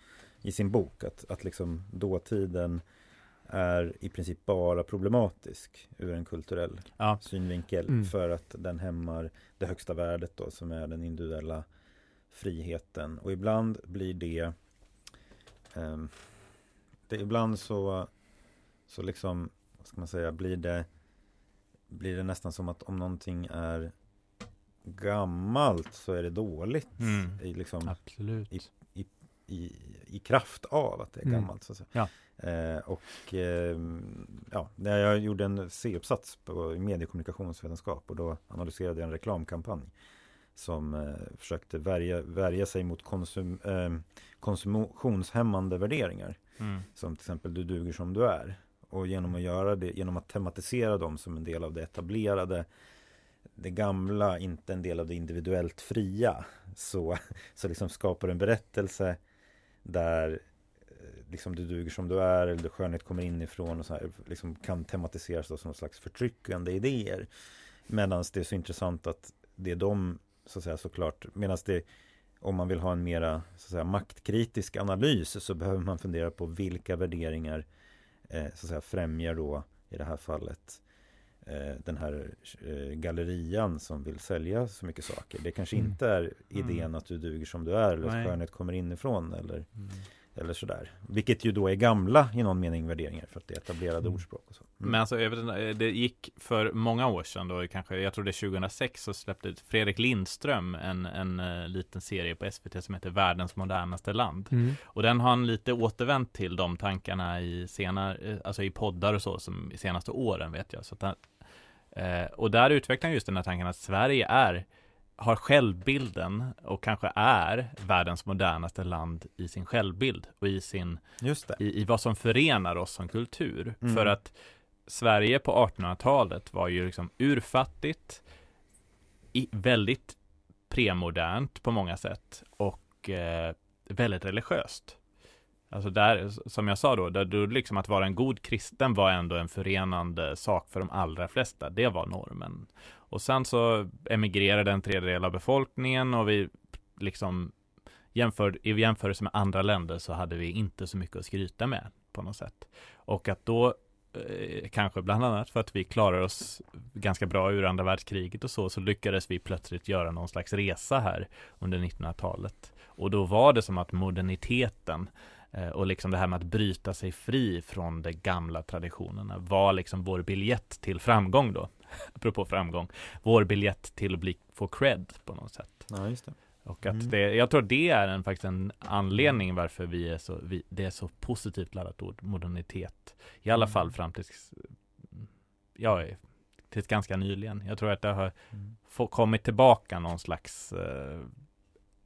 i sin bok. Att, att liksom dåtiden är i princip bara problematisk ur en kulturell Ja. synvinkel Mm. för att den hämmar det högsta värdet då som är den individuella friheten och ibland blir det ehm, det, ibland så, så liksom, vad ska man säga, blir det, blir det nästan som att om någonting är gammalt så är det dåligt. Mm. I, liksom, Absolut. I, i, i kraft av att det är Mm. gammalt. Så att säga. Ja. Eh, och eh, ja, när jag gjorde en C-uppsats på mediekommunikationsvetenskap och då analyserade jag en reklamkampanj som eh, försökte värja, värja sig mot konsum, eh, konsumtionshämmande värderingar. Mm. Som till exempel du duger som du är. Och genom att göra det, genom att tematisera dem som en del av det etablerade det gamla, inte en del av det individuellt fria så, så liksom skapar en berättelse där eh, liksom du duger som du är eller skönhet kommer inifrån och så här, liksom kan tematiseras då som någon slags förtryckande idéer. Medan det är så intressant att det är de, så att säga, såklart, medan det om man vill ha en mera så att säga, maktkritisk analys så behöver man fundera på vilka värderingar eh, så att säga, främjar då i det här fallet eh, den här eh, gallerian som vill sälja så mycket saker. Det kanske Mm. inte är idén Mm. att du duger som du är eller Nej. att skönhet kommer inifrån eller, Mm. Eller sådär. Vilket ju då är gamla i någon mening värderingar för att det är etablerade Mm. ordspråk och så. Mm. Men alltså, jag vet inte, det gick för många år sedan då, kanske, jag tror det är 2006, så släppte Fredrik Lindström en, en eh, liten serie på SVT som heter Världens modernaste land. Mm. Och den har han lite återvänt till de tankarna i senare, eh, alltså i poddar och så, som i senaste åren vet jag. Så att han, eh, och där utvecklar han just den här tanken att Sverige är, har självbilden och kanske är världens modernaste land i sin självbild och i sin i, i vad som förenar oss som kultur. Mm. För att Sverige på 1800-talet var ju liksom urfattigt, i, väldigt premodernt på många sätt och eh, väldigt religiöst. Alltså där, som jag sa då, där då liksom att vara en god kristen var ändå en förenande sak för de allra flesta. Det var normen. Och sen så emigrerade en tredjedel av befolkningen och vi liksom jämför, i jämförelse med andra länder så hade vi inte så mycket att skryta med på något sätt. Och att då eh, kanske bland annat för att vi klarar oss ganska bra ur andra världskriget och så, så lyckades vi plötsligt göra någon slags resa här under 1900-talet. Och då var det som att moderniteten eh, och liksom det här med att bryta sig fri från de gamla traditionerna var liksom vår biljett till framgång då. Apropå framgång. Vår biljett till att bli, få cred på något sätt. Ja, just det. Och att Mm. det, jag tror det är en, faktiskt en anledning varför vi är så, vi, det är så positivt laddat ord, modernitet. I alla Mm. fall fram till, ja, tills ganska nyligen. Jag tror att det har Mm. få, kommit tillbaka någon slags eh,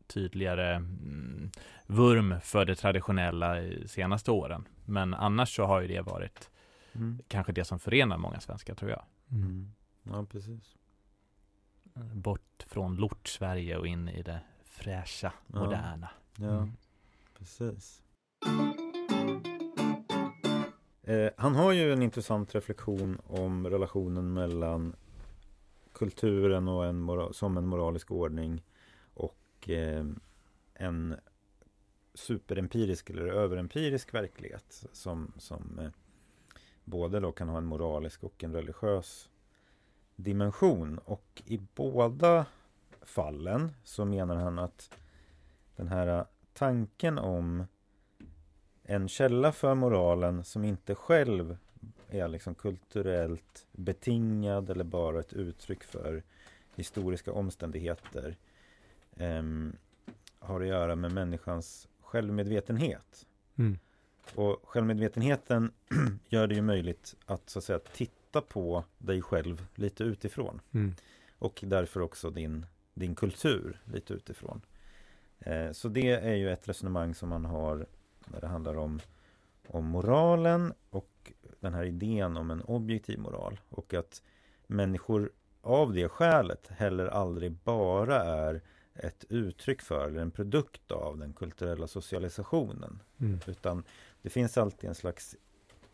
tydligare mm, vurm för det traditionella i senaste åren. Men annars så har ju det varit Mm. kanske det som förenar många svenskar tror jag. Mm. Ja, precis. Bort från lort-Sverige och in i det fräscha, Ja. moderna. Ja, Mm. precis. Eh, han har ju en intressant reflektion om relationen mellan kulturen och en som en moralisk ordning och eh, en superempirisk eller överempirisk verklighet som, som eh, både då kan ha en moralisk och en religiös dimension. Och i båda fallen så menar han att den här tanken om en källa för moralen som inte själv är liksom kulturellt betingad eller bara ett uttryck för historiska omständigheter eh, har att göra med människans självmedvetenhet. Mm. Och självmedvetenheten gör det ju möjligt att så att säga titta på dig själv lite utifrån. Mm. Och därför också din, din kultur lite utifrån. Eh, så det är ju ett resonemang som man har när det handlar om, om moralen och den här idén om en objektiv moral. Och att människor av det skälet heller aldrig bara är ett uttryck för eller en produkt av den kulturella socialisationen. Mm. Utan det finns alltid en slags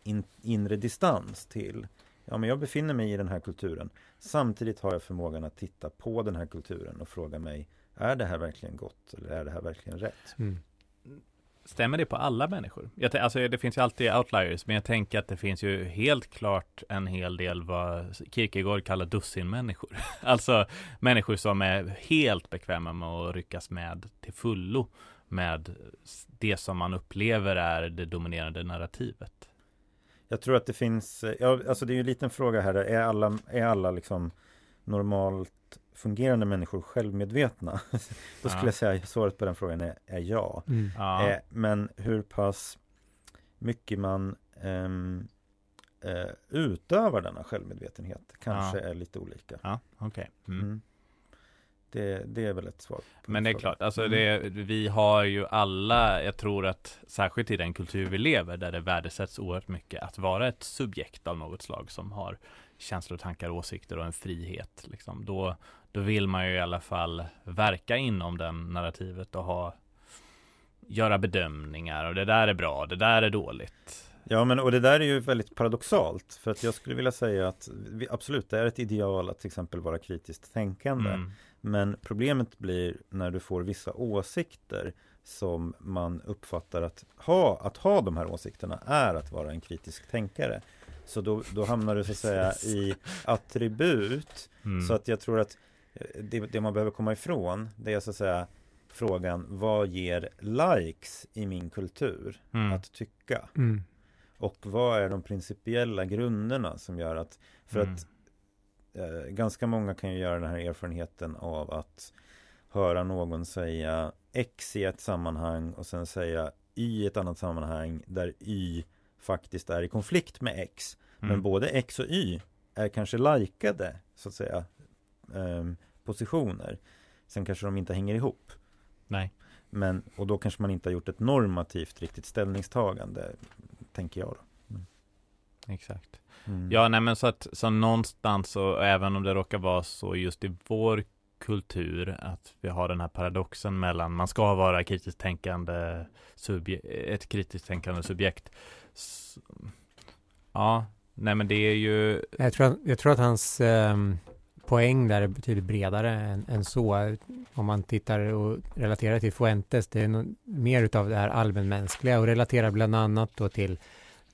in, inre distans till Ja men jag befinner mig i den här kulturen Samtidigt har jag förmågan att titta på den här kulturen och fråga mig Är det här verkligen gott eller är det här verkligen rätt? Mm. Stämmer det på alla människor? Jag, alltså det finns ju alltid outliers, men jag tänker att det finns ju helt klart en hel del vad Kierkegaard kallar dussinmänniskor. alltså människor som är helt bekväma med att ryckas med till fullo med det som man upplever är det dominerande narrativet? Jag tror att det finns, ja, alltså det är ju en liten fråga här, är alla, är alla liksom normalt fungerande människor självmedvetna? Då skulle ja. jag säga svaret på den frågan är, är ja. Mm. ja. Eh, men hur pass mycket man um, uh, utövar denna självmedvetenhet kanske ja. är lite olika. Ja, okay. Mm. Mm. Det, det, är väl ett svar. Men det är klart, alltså mm. det, vi har ju alla, jag tror att särskilt i den kultur vi lever där det värdesätts oerhört mycket att vara ett subjekt av något slag som har känslor, tankar, åsikter och en frihet. Liksom. Då, då vill man ju i alla fall verka inom den narrativet och ha göra bedömningar och det där är bra, det där är dåligt. Ja, men och det där är ju väldigt paradoxalt för att jag skulle vilja säga att vi, absolut, det är ett ideal att till exempel vara kritiskt tänkande. Mm. Men problemet blir när du får vissa åsikter som man uppfattar att ha, att ha de här åsikterna är att vara en kritisk tänkare. Så då, då hamnar du så att säga i attribut. Mm. Så att jag tror att eh, det, det, man behöver komma ifrån det är så att säga frågan vad ger likes i min kultur mm. att tycka? Mm. Och vad är de principiella grunderna som gör att för mm. att eh, ganska många kan ju göra den här erfarenheten av att höra någon säga X i ett sammanhang och sen säga Y i ett annat sammanhang där Y faktiskt är i konflikt med X. Mm. Men både X och Y är kanske likade så att säga eh, positioner. Sen kanske de inte hänger ihop. Nej. Men, och då kanske man inte har gjort ett normativt riktigt ställningstagande, tänker jag. Då. Mm. Exakt. Mm. Ja, nej men så att så någonstans så även om det råkar vara så just i vår kultur att vi har den här paradoxen mellan man ska vara kritiskt tänkande ett kritiskt tänkande subjekt. Så, ja, nej men det är ju. Jag tror, jag tror att hans eh, poäng där är betydligt bredare än, än, så. Om man tittar och relaterar till Fuentes, det är mer utav det här allmänmänskliga och relaterar bland annat då till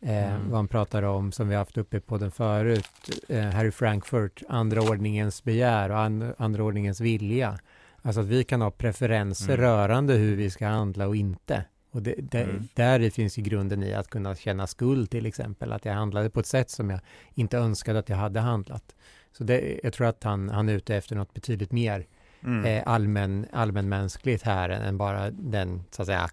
Eh, mm. Vad han pratar om, som vi haft uppe på den förut, eh, Harry Frankfurt, andra ordningens begär och and, andra ordningens vilja. Alltså att vi kan ha preferenser mm. rörande hur vi ska handla och inte. Och det, det, mm. där finns ju grunden i att kunna känna skuld till exempel, att jag handlade på ett sätt som jag inte önskade att jag hade handlat. Så det, jag tror att han, han är ute efter något betydligt mer mm. eh, allmän, allmänmänskligt här än bara den, så att säga,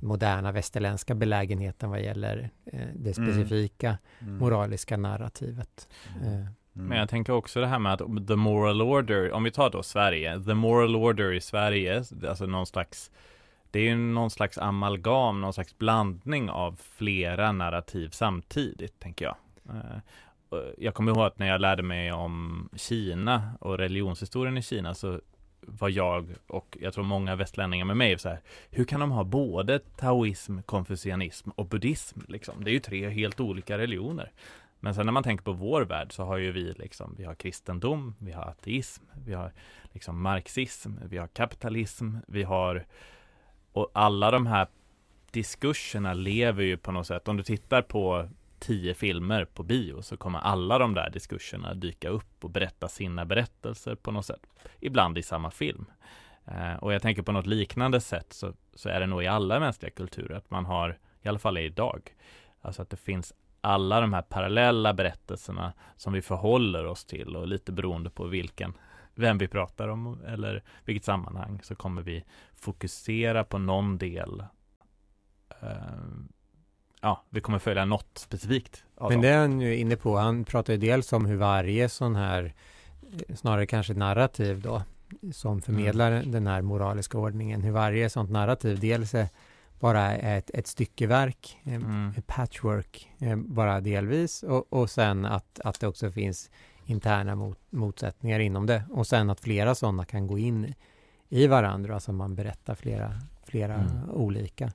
moderna västerländska belägenheten vad gäller eh, det mm. specifika mm. moraliska narrativet. Mm. Eh. Men jag tänker också det här med att the moral order, om vi tar då Sverige, the moral order i Sverige, alltså någon slags det är ju någon slags amalgam, någon slags blandning av flera narrativ samtidigt, tänker jag. Eh, jag kommer ihåg att när jag lärde mig om Kina och religionshistorien i Kina så var jag och jag tror många västlänningar med mig så här, hur kan de ha både taoism, konfucianism och buddhism liksom? Det är ju tre helt olika religioner. Men sen när man tänker på vår värld så har ju vi liksom, vi har kristendom, vi har ateism, vi har liksom marxism, vi har kapitalism, vi har och alla de här diskurserna lever ju på något sätt. Om du tittar på tio filmer på bio så kommer alla de där diskurserna dyka upp och berätta sina berättelser på något sätt. Ibland i samma film. Eh, och jag tänker på något liknande sätt så, så är det nog i alla mänskliga kulturer att man har, i alla fall idag, alltså att det finns alla de här parallella berättelserna som vi förhåller oss till och lite beroende på vilken vem vi pratar om eller vilket sammanhang så kommer vi fokusera på någon del eh, ja, vi kommer följa något specifikt. Men det är han ju inne på. Han pratar ju dels om hur varje sån här, snarare kanske narrativ då, som förmedlar mm. den här moraliska ordningen, hur varje sånt narrativ dels är bara ett, ett styckeverk, mm. ett patchwork, eh, bara delvis, och, och sen att, att det också finns interna mot, motsättningar inom det, och sen att flera sådana kan gå in i varandra, alltså man berättar flera, flera mm. olika.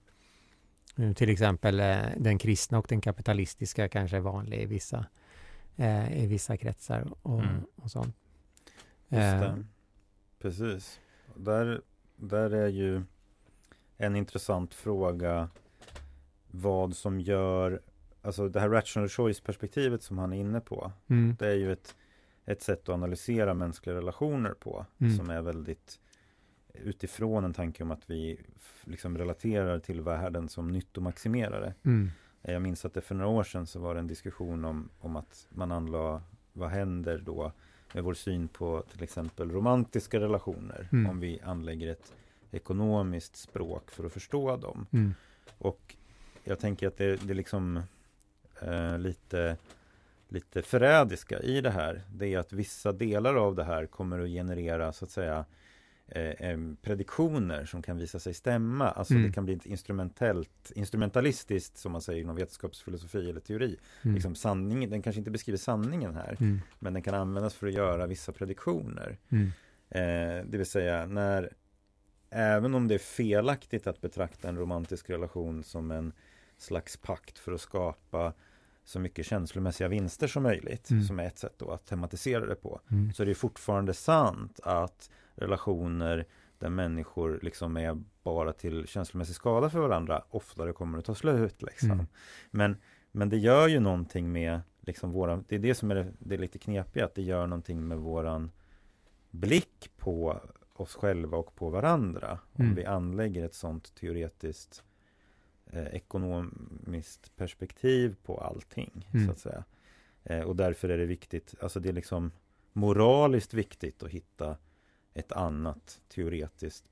Till exempel eh, den kristna och den kapitalistiska kanske är vanlig i vissa, eh, i vissa kretsar och, mm. och sånt. Eh. Precis. Där, där är ju en intressant fråga vad som gör, alltså det här rational choice-perspektivet som han är inne på. Mm. Det är ju ett, ett sätt att analysera mänskliga relationer på mm. som är väldigt utifrån en tanke om att vi liksom relaterar till världen som nyttomaximerare. Mm. Jag minns att det för några år sedan så var det en diskussion om, om att man anlade vad händer då med vår syn på till exempel romantiska relationer Mm. om vi anlägger ett ekonomiskt språk för att förstå dem. Mm. Och jag tänker att det, det är liksom eh, lite, lite förrädiska i det här. Det är att vissa delar av det här kommer att generera så att säga eh, prediktioner som kan visa sig stämma. Alltså Mm. det kan bli ett instrumentellt, instrumentalistiskt som man säger inom vetenskapsfilosofi eller teori. Mm. Liksom sanningen, den kanske inte beskriver sanningen här, Mm. men den kan användas för att göra vissa prediktioner. Mm. Eh, det vill säga när Även om det är felaktigt att betrakta en romantisk relation som en slags pakt för att skapa så mycket känslomässiga vinster som möjligt, Mm. som är ett sätt att tematisera det på, Mm. så är det fortfarande sant att relationer där människor liksom är bara till känslomässig skada för varandra oftare kommer att ta slut. Liksom. Mm. Men, men det gör ju någonting med liksom våran, det är det som är det, det är lite knepiga, att det gör någonting med våran blick på oss själva och på varandra. Om Mm. vi anlägger ett sånt teoretiskt eh, ekonomiskt perspektiv på allting. Mm. Så att säga. Eh, och därför är det viktigt, alltså det är liksom moraliskt viktigt att hitta ett annat teoretiskt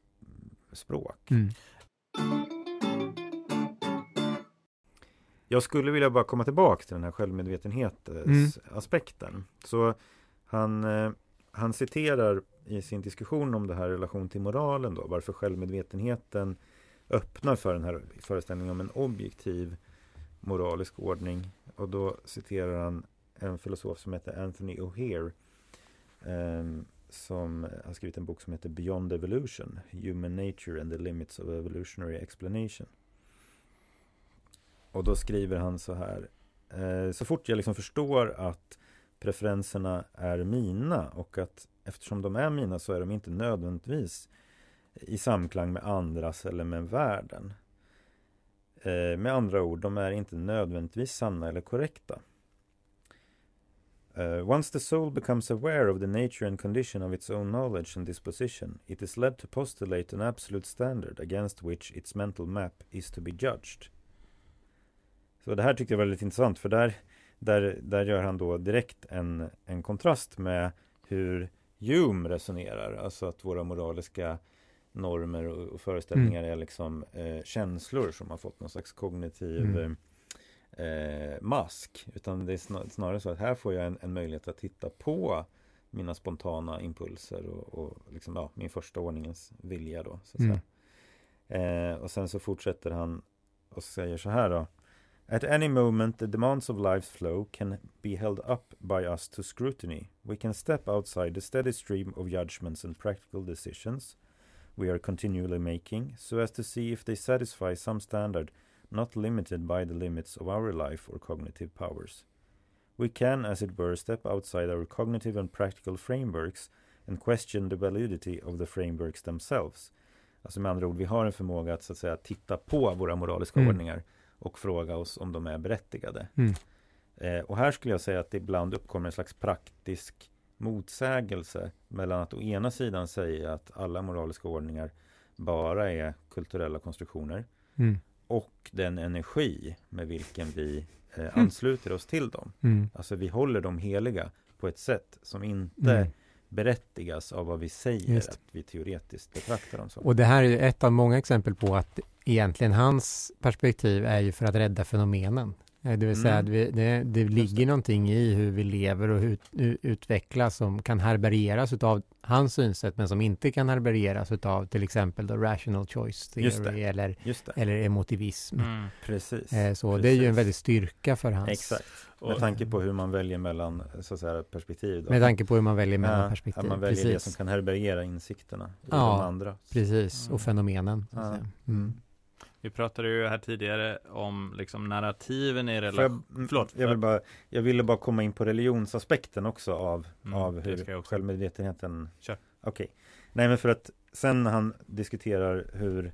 språk. Mm. Jag skulle vilja bara komma tillbaka till den här självmedvetenhetsaspekten. Så han, eh, han citerar i sin diskussion om det här relation till moralen då, varför självmedvetenheten öppnar för den här föreställningen om en objektiv moralisk ordning. Och då citerar han en filosof som heter Anthony O'Hare ehm, som har skrivit en bok som heter Beyond Evolution Human Nature and the Limits of Evolutionary Explanation. Och då skriver han så här eh, Så fort jag liksom förstår att preferenserna är mina och att eftersom de är mina så är de inte nödvändigtvis i samklang med andras eller med världen. Eh, med andra ord, de är inte nödvändigtvis sanna eller korrekta. Uh, once the soul becomes aware of the nature and condition of its own knowledge and disposition, it is led to postulate an absolute standard against which its mental map is to be judged. Så det här tyckte jag var lite intressant för där, där, där gör han då direkt en, en kontrast med hur Hume resonerar, alltså att våra moraliska normer och, och föreställningar är liksom eh, känslor som har fått någon slags kognitiv Mm. eh, mask. Utan det är snar, snarare så att här får jag en, en möjlighet att titta på mina spontana impulser och, och liksom, ja, min första ordningens vilja då. Så Mm. Eh, och sen så fortsätter han och säger så här då. At any moment the demands of life's flow can be held up by us to scrutiny. We can step outside the steady stream of judgments and practical decisions we are continually making so as to see if they satisfy some standard not limited by the limits of our life or cognitive powers. We can, as it were, step outside our cognitive and practical frameworks and question the validity of the frameworks themselves. Alltså med andra ord, vi har en förmåga att så att säga titta på våra moraliska Mm. ordningar och fråga oss om de är berättigade. Mm. Eh, och här skulle jag säga att det ibland uppkommer en slags praktisk motsägelse mellan att å ena sidan säga att alla moraliska ordningar bara är kulturella konstruktioner Mm. och den energi med vilken vi eh, ansluter oss till dem. Mm. Alltså vi håller dem heliga på ett sätt som inte Mm. berättigas av vad vi säger att vi teoretiskt betraktar dem som. Och det här är ju ett av många exempel på att egentligen hans perspektiv är ju för att rädda fenomenen. Det vill säga Mm. att vi, det, det ligger någonting i hur vi lever och ut, u- utvecklas som kan härbärgeras av hans synsätt men som inte kan härbärgeras av till exempel då rational choice Just theory det. eller, Just det, eller emotivism. Mm. precis. Eh, Så det är ju en Precis. väldig styrka för hans. Exakt, med Och- tanke på hur man väljer mellan så att säga, perspektiv. Då. Med tanke på hur man väljer mellan Ja, perspektiv. Att man väljer Precis. det som kan härbärgera insikterna i Ja, de andra. Precis, Mm. och fenomenen. Så att Ja. säga. Mm. Vi pratade ju här tidigare om liksom narrativen i relation. jag, Förlåt. jag, vill bara, jag ville bara komma in på religionsaspekten också av, Mm, av hur också. självmedvetenheten. Okej, nej men för att sen när han diskuterar hur,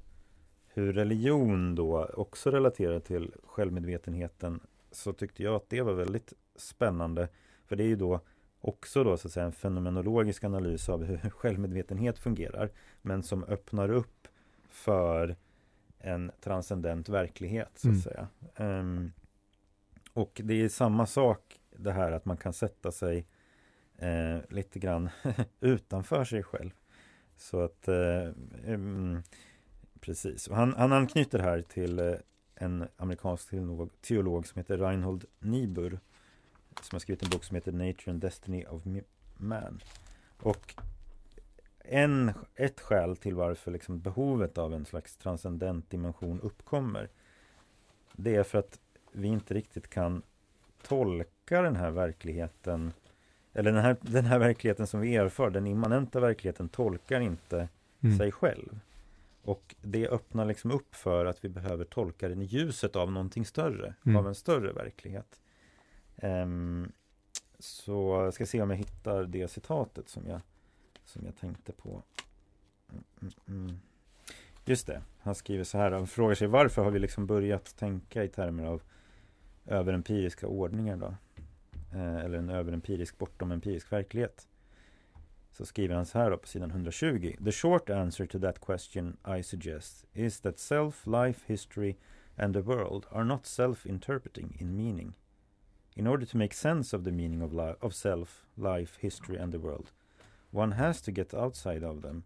hur religion då också relaterar till självmedvetenheten så tyckte jag att det var väldigt spännande. För det är ju då också då så att säga en fenomenologisk analys av hur självmedvetenhet fungerar men som öppnar upp för en transcendent verklighet så att Mm. säga. Ehm, och det är samma sak det här att man kan sätta sig eh, lite grann utanför sig själv. Så att eh, mm, Precis, och han, han anknyter här till eh, en amerikansk teolog, teolog som heter Reinhold Niebuhr som har skrivit en bok som heter Nature and Destiny of Man. Och en, ett skäl till varför liksom behovet av en slags transcendent dimension uppkommer det är för att vi inte riktigt kan tolka den här verkligheten eller den här, den här verkligheten som vi erfar, den immanenta verkligheten tolkar inte Mm. sig själv. Och det öppnar liksom upp för att vi behöver tolka den i ljuset av någonting större, Mm. av en större verklighet. Ehm, så jag ska se om jag hittar det citatet som jag, som jag tänkte på. Mm, mm, mm. Just det, han skriver så här, han frågar sig varför har vi liksom börjat tänka i termer av överempiriska ordningar då? Eh, eller en överempirisk bortom empirisk verklighet. Så skriver han så här då på sidan 120. The short answer to that question I suggest is that self, life, history and the world are not self-interpreting in meaning. In order to make sense of the meaning of, li- of self, life, history and the world, one has to get outside of them,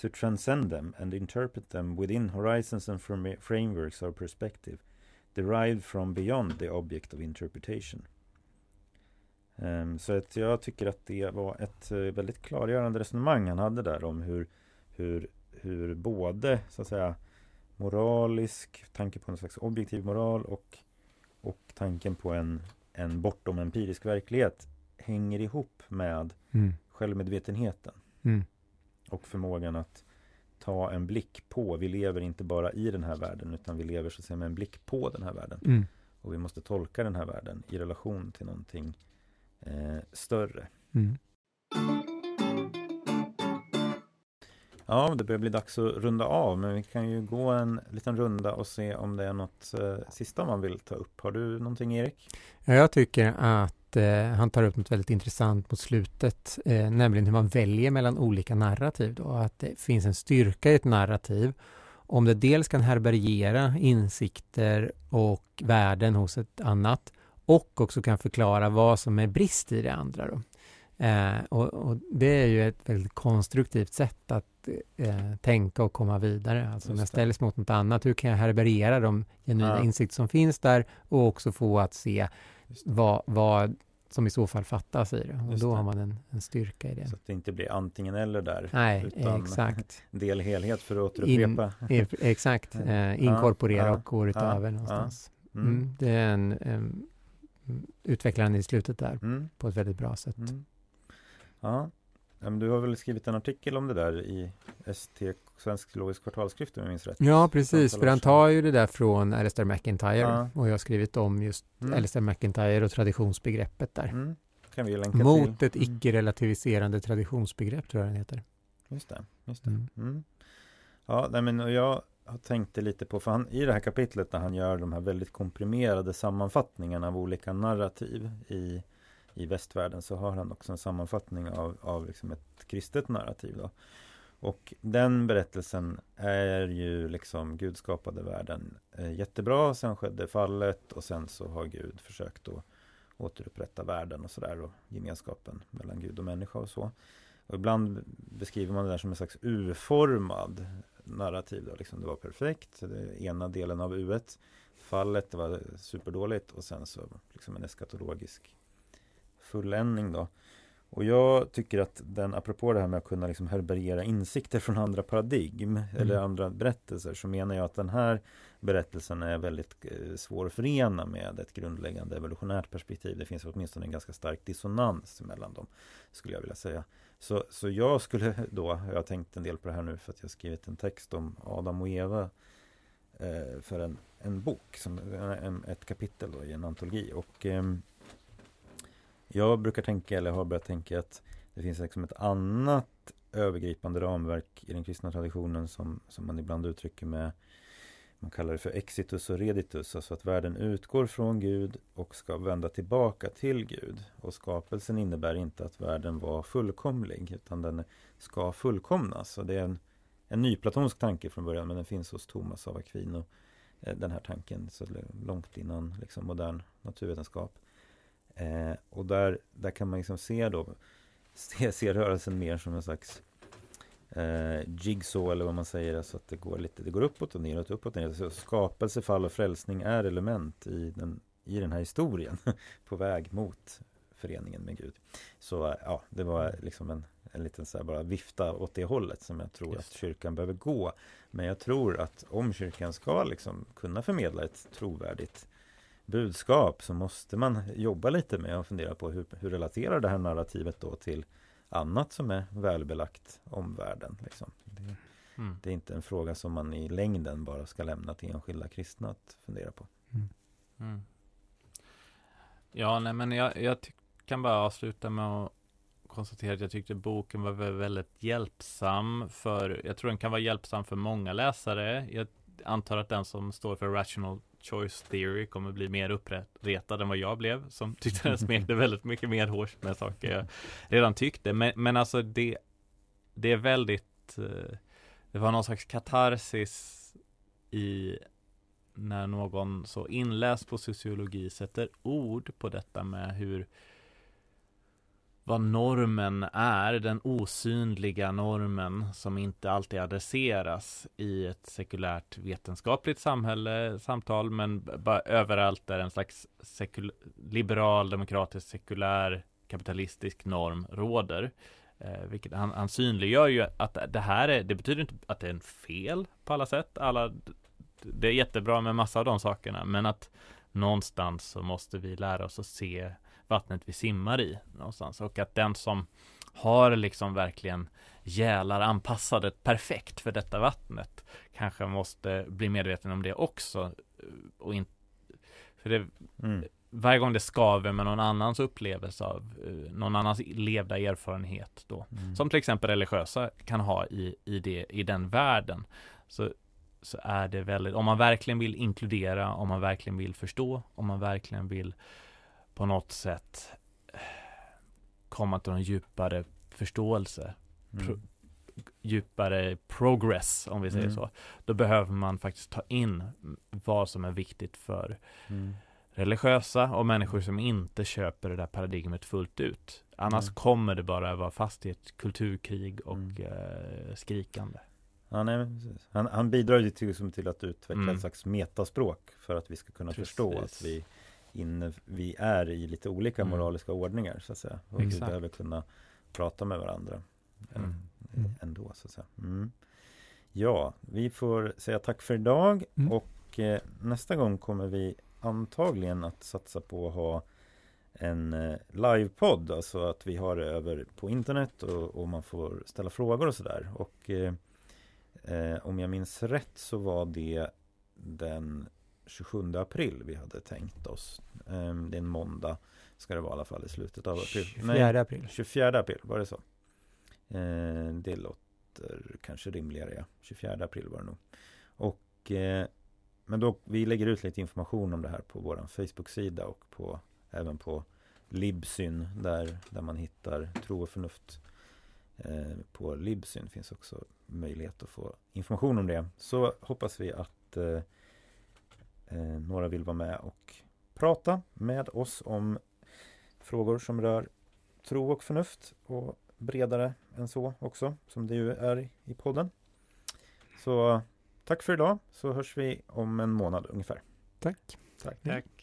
to transcend them and interpret them within horizons and frameworks of perspective derived from beyond the object of interpretation. Um, så att jag tycker att det var ett uh, väldigt klargörande resonemang han hade där om hur, hur, hur både så att säga moralisk tanke på en slags objektiv moral och, och tanken på en, en bortom empirisk verklighet hänger ihop med Mm självmedvetenheten Mm. och förmågan att ta en blick på, vi lever inte bara i den här världen utan vi lever så att säga med en blick på den här världen. Mm. Och vi måste tolka den här världen i relation till någonting eh, större. Mm. Ja, det börjar bli dags att runda av, men vi kan ju gå en liten runda och se om det är något eh, sista man vill ta upp. Har du någonting Erik? Ja, jag tycker att eh, han tar upp något väldigt intressant mot slutet, eh, nämligen hur man väljer mellan olika narrativ. Då, att det finns en styrka i ett narrativ om det dels kan härbärgera insikter och värden hos ett annat och också kan förklara vad som är brist i det andra. Eh, och, och det är ju ett väldigt konstruktivt sätt att eh, tänka och komma vidare. Alltså om jag ställs mot något annat, hur kan jag härbärgera de genuina Ja. insikter som finns där och också få att se. Vad, vad som i så fall fattas i det. Och Just då det. har man en, en styrka i det. Så att det inte blir antingen eller där. Nej, utan- exakt. Del helhet för att återupprepa. E- exakt. Eh, inkorporera ja, och gå utöver någonstans. Mm. Mm, det är en, en utvecklande i slutet där Mm. på ett väldigt bra sätt. Mm. Ja. Ja, du har väl skrivit en artikel om det där i ST, Svensk Teologisk Kvartalsskrift om jag minns rätt? Ja, precis, för han tar ju det där från Alistair McIntyre Ja. och jag har skrivit om just Mm. Alistair McIntyre och traditionsbegreppet där. Mm. Kan vi länka Mot till. ett icke-relativiserande traditionsbegrepp tror jag den heter. Just det, just det. Mm. Mm. Ja, nej, men och jag har tänkt lite på, för han, i det här kapitlet när han gör de här väldigt komprimerade sammanfattningarna av olika narrativ i, i västvärlden så har han också en sammanfattning av, av liksom ett kristet narrativ. Då. Och den berättelsen är ju liksom Gud skapade världen eh, jättebra, sen skedde fallet och sen så har Gud försökt att återupprätta världen och sådär och gemenskapen mellan Gud och människa och så. Och ibland beskriver man det där som en slags U-formad narrativ. Då. Liksom det var perfekt, det ena delen av U fallet, det var superdåligt och sen så liksom en eskatologisk fulländning då. Och jag tycker att den, apropå det här med att kunna liksom härbärgera insikter från andra paradigm eller andra berättelser så menar jag att den här berättelsen är väldigt eh, svår att förena med ett grundläggande evolutionärt perspektiv. Det finns åtminstone en ganska stark dissonans mellan dem, skulle jag vilja säga. Så, så jag skulle då, jag har tänkt en del på det här nu för att jag har skrivit en text om Adam och Eva eh, för en, en bok, som, en, ett kapitel då, i en antologi. Och ehm, jag brukar tänka, eller har börjat tänka att det finns liksom ett annat övergripande ramverk i den kristna traditionen som, som man ibland uttrycker med, man kallar det för exitus och reditus, alltså att världen utgår från Gud och ska vända tillbaka till Gud. Och skapelsen innebär inte att världen var fullkomlig, utan den ska fullkomnas. Och det är en, en nyplatonsk tanke från början, men den finns hos Thomas av Aquino, eh, den här tanken, så långt innan liksom, modern naturvetenskap. Eh, och där, där kan man liksom se då, se, se rörelsen mer som en slags eh, jigsaw eller vad man säger, alltså att det går lite, det går uppåt och neråt, uppåt och neråt. Så skapelse, fall och frälsning är element i den, i den här historien på väg mot föreningen med Gud. Så ja, det var liksom en, en liten så här bara vifta åt det hållet som jag tror Just. att kyrkan behöver gå. Men jag tror att om kyrkan ska liksom kunna förmedla ett trovärdigt budskap så måste man jobba lite med att fundera på hur, hur relaterar det här narrativet då till annat som är välbelagt om världen. Liksom. Det, mm. det, är inte en fråga som man i längden bara ska lämna till enskilda kristna att fundera på. Mm. Mm. Ja, nej men jag, jag kan bara avsluta med att konstatera att jag tyckte boken var väldigt hjälpsam för, jag tror den kan vara hjälpsam för många läsare. Jag antar att den som står för Rational Choice Theory kommer bli mer uppretad än vad jag blev som tyckte den smekte väldigt mycket mer hårs med saker jag redan tyckte. Men, men alltså det, det är väldigt, eh, det var någon slags katarsis i när någon så inläst på sociologi sätter ord på detta med hur vad normen är, den osynliga normen som inte alltid adresseras i ett sekulärt vetenskapligt samhälle, samtal, men bara överallt där en slags sekul liberal, demokratisk, sekulär, kapitalistisk norm råder. Eh, vilket han, han synliggör ju att det här är, det betyder inte att det är en fel på alla sätt. Alla, det är jättebra med massa av de sakerna, men att någonstans så måste vi lära oss att se vattnet vi simmar i någonstans och att den som har liksom verkligen gälar anpassade perfekt för detta vattnet kanske måste bli medveten om det också och inte för det mm. varje gång det skaver med någon annans upplevelse av uh, någon annans levda erfarenhet då mm. som till exempel religiösa kan ha i, i, det, i den världen så, så är det väldigt, om man verkligen vill inkludera, om man verkligen vill förstå, om man verkligen vill på något sätt komma till en djupare förståelse. Mm. Pro, djupare progress, om vi säger mm. så. Då behöver man faktiskt ta in vad som är viktigt för mm. religiösa och människor som inte köper det där paradigmet fullt ut. Annars mm. kommer det bara vara fast i ett kulturkrig och mm. eh, skrikande. Ja, nej, han, han bidrar ju till, till att utveckla mm. ett slags metaspråk för att vi ska kunna Precis. förstå att vi inne, vi är i lite olika mm. moraliska ordningar så att säga. Och Exakt. vi behöver kunna prata med varandra mm. mm. ändå så att säga. Mm. Ja, vi får säga tack för idag mm. och eh, nästa gång kommer vi antagligen att satsa på att ha en eh, livepodd, alltså att vi har det över på internet och, och man får ställa frågor och sådär. Och eh, eh om jag minns rätt så var det den 27 april vi hade tänkt oss. Ehm, det är en måndag ska det vara i alla fall i slutet av april. 24 april. 24 april, var det så? Ehm, det låter kanske rimligare, ja. 24 april var det nog. Och eh, men då, vi lägger ut lite information om det här på vår Facebook-sida och på, även på Libsyn där, där man hittar tro och förnuft. Eh, på Libsyn finns också möjlighet att få information om det. Så hoppas vi att eh, eh, några vill vara med och prata med oss om frågor som rör tro och förnuft och bredare än så också, som det ju är i podden. Så tack för idag, så hörs vi om en månad ungefär. Tack. Tack. tack.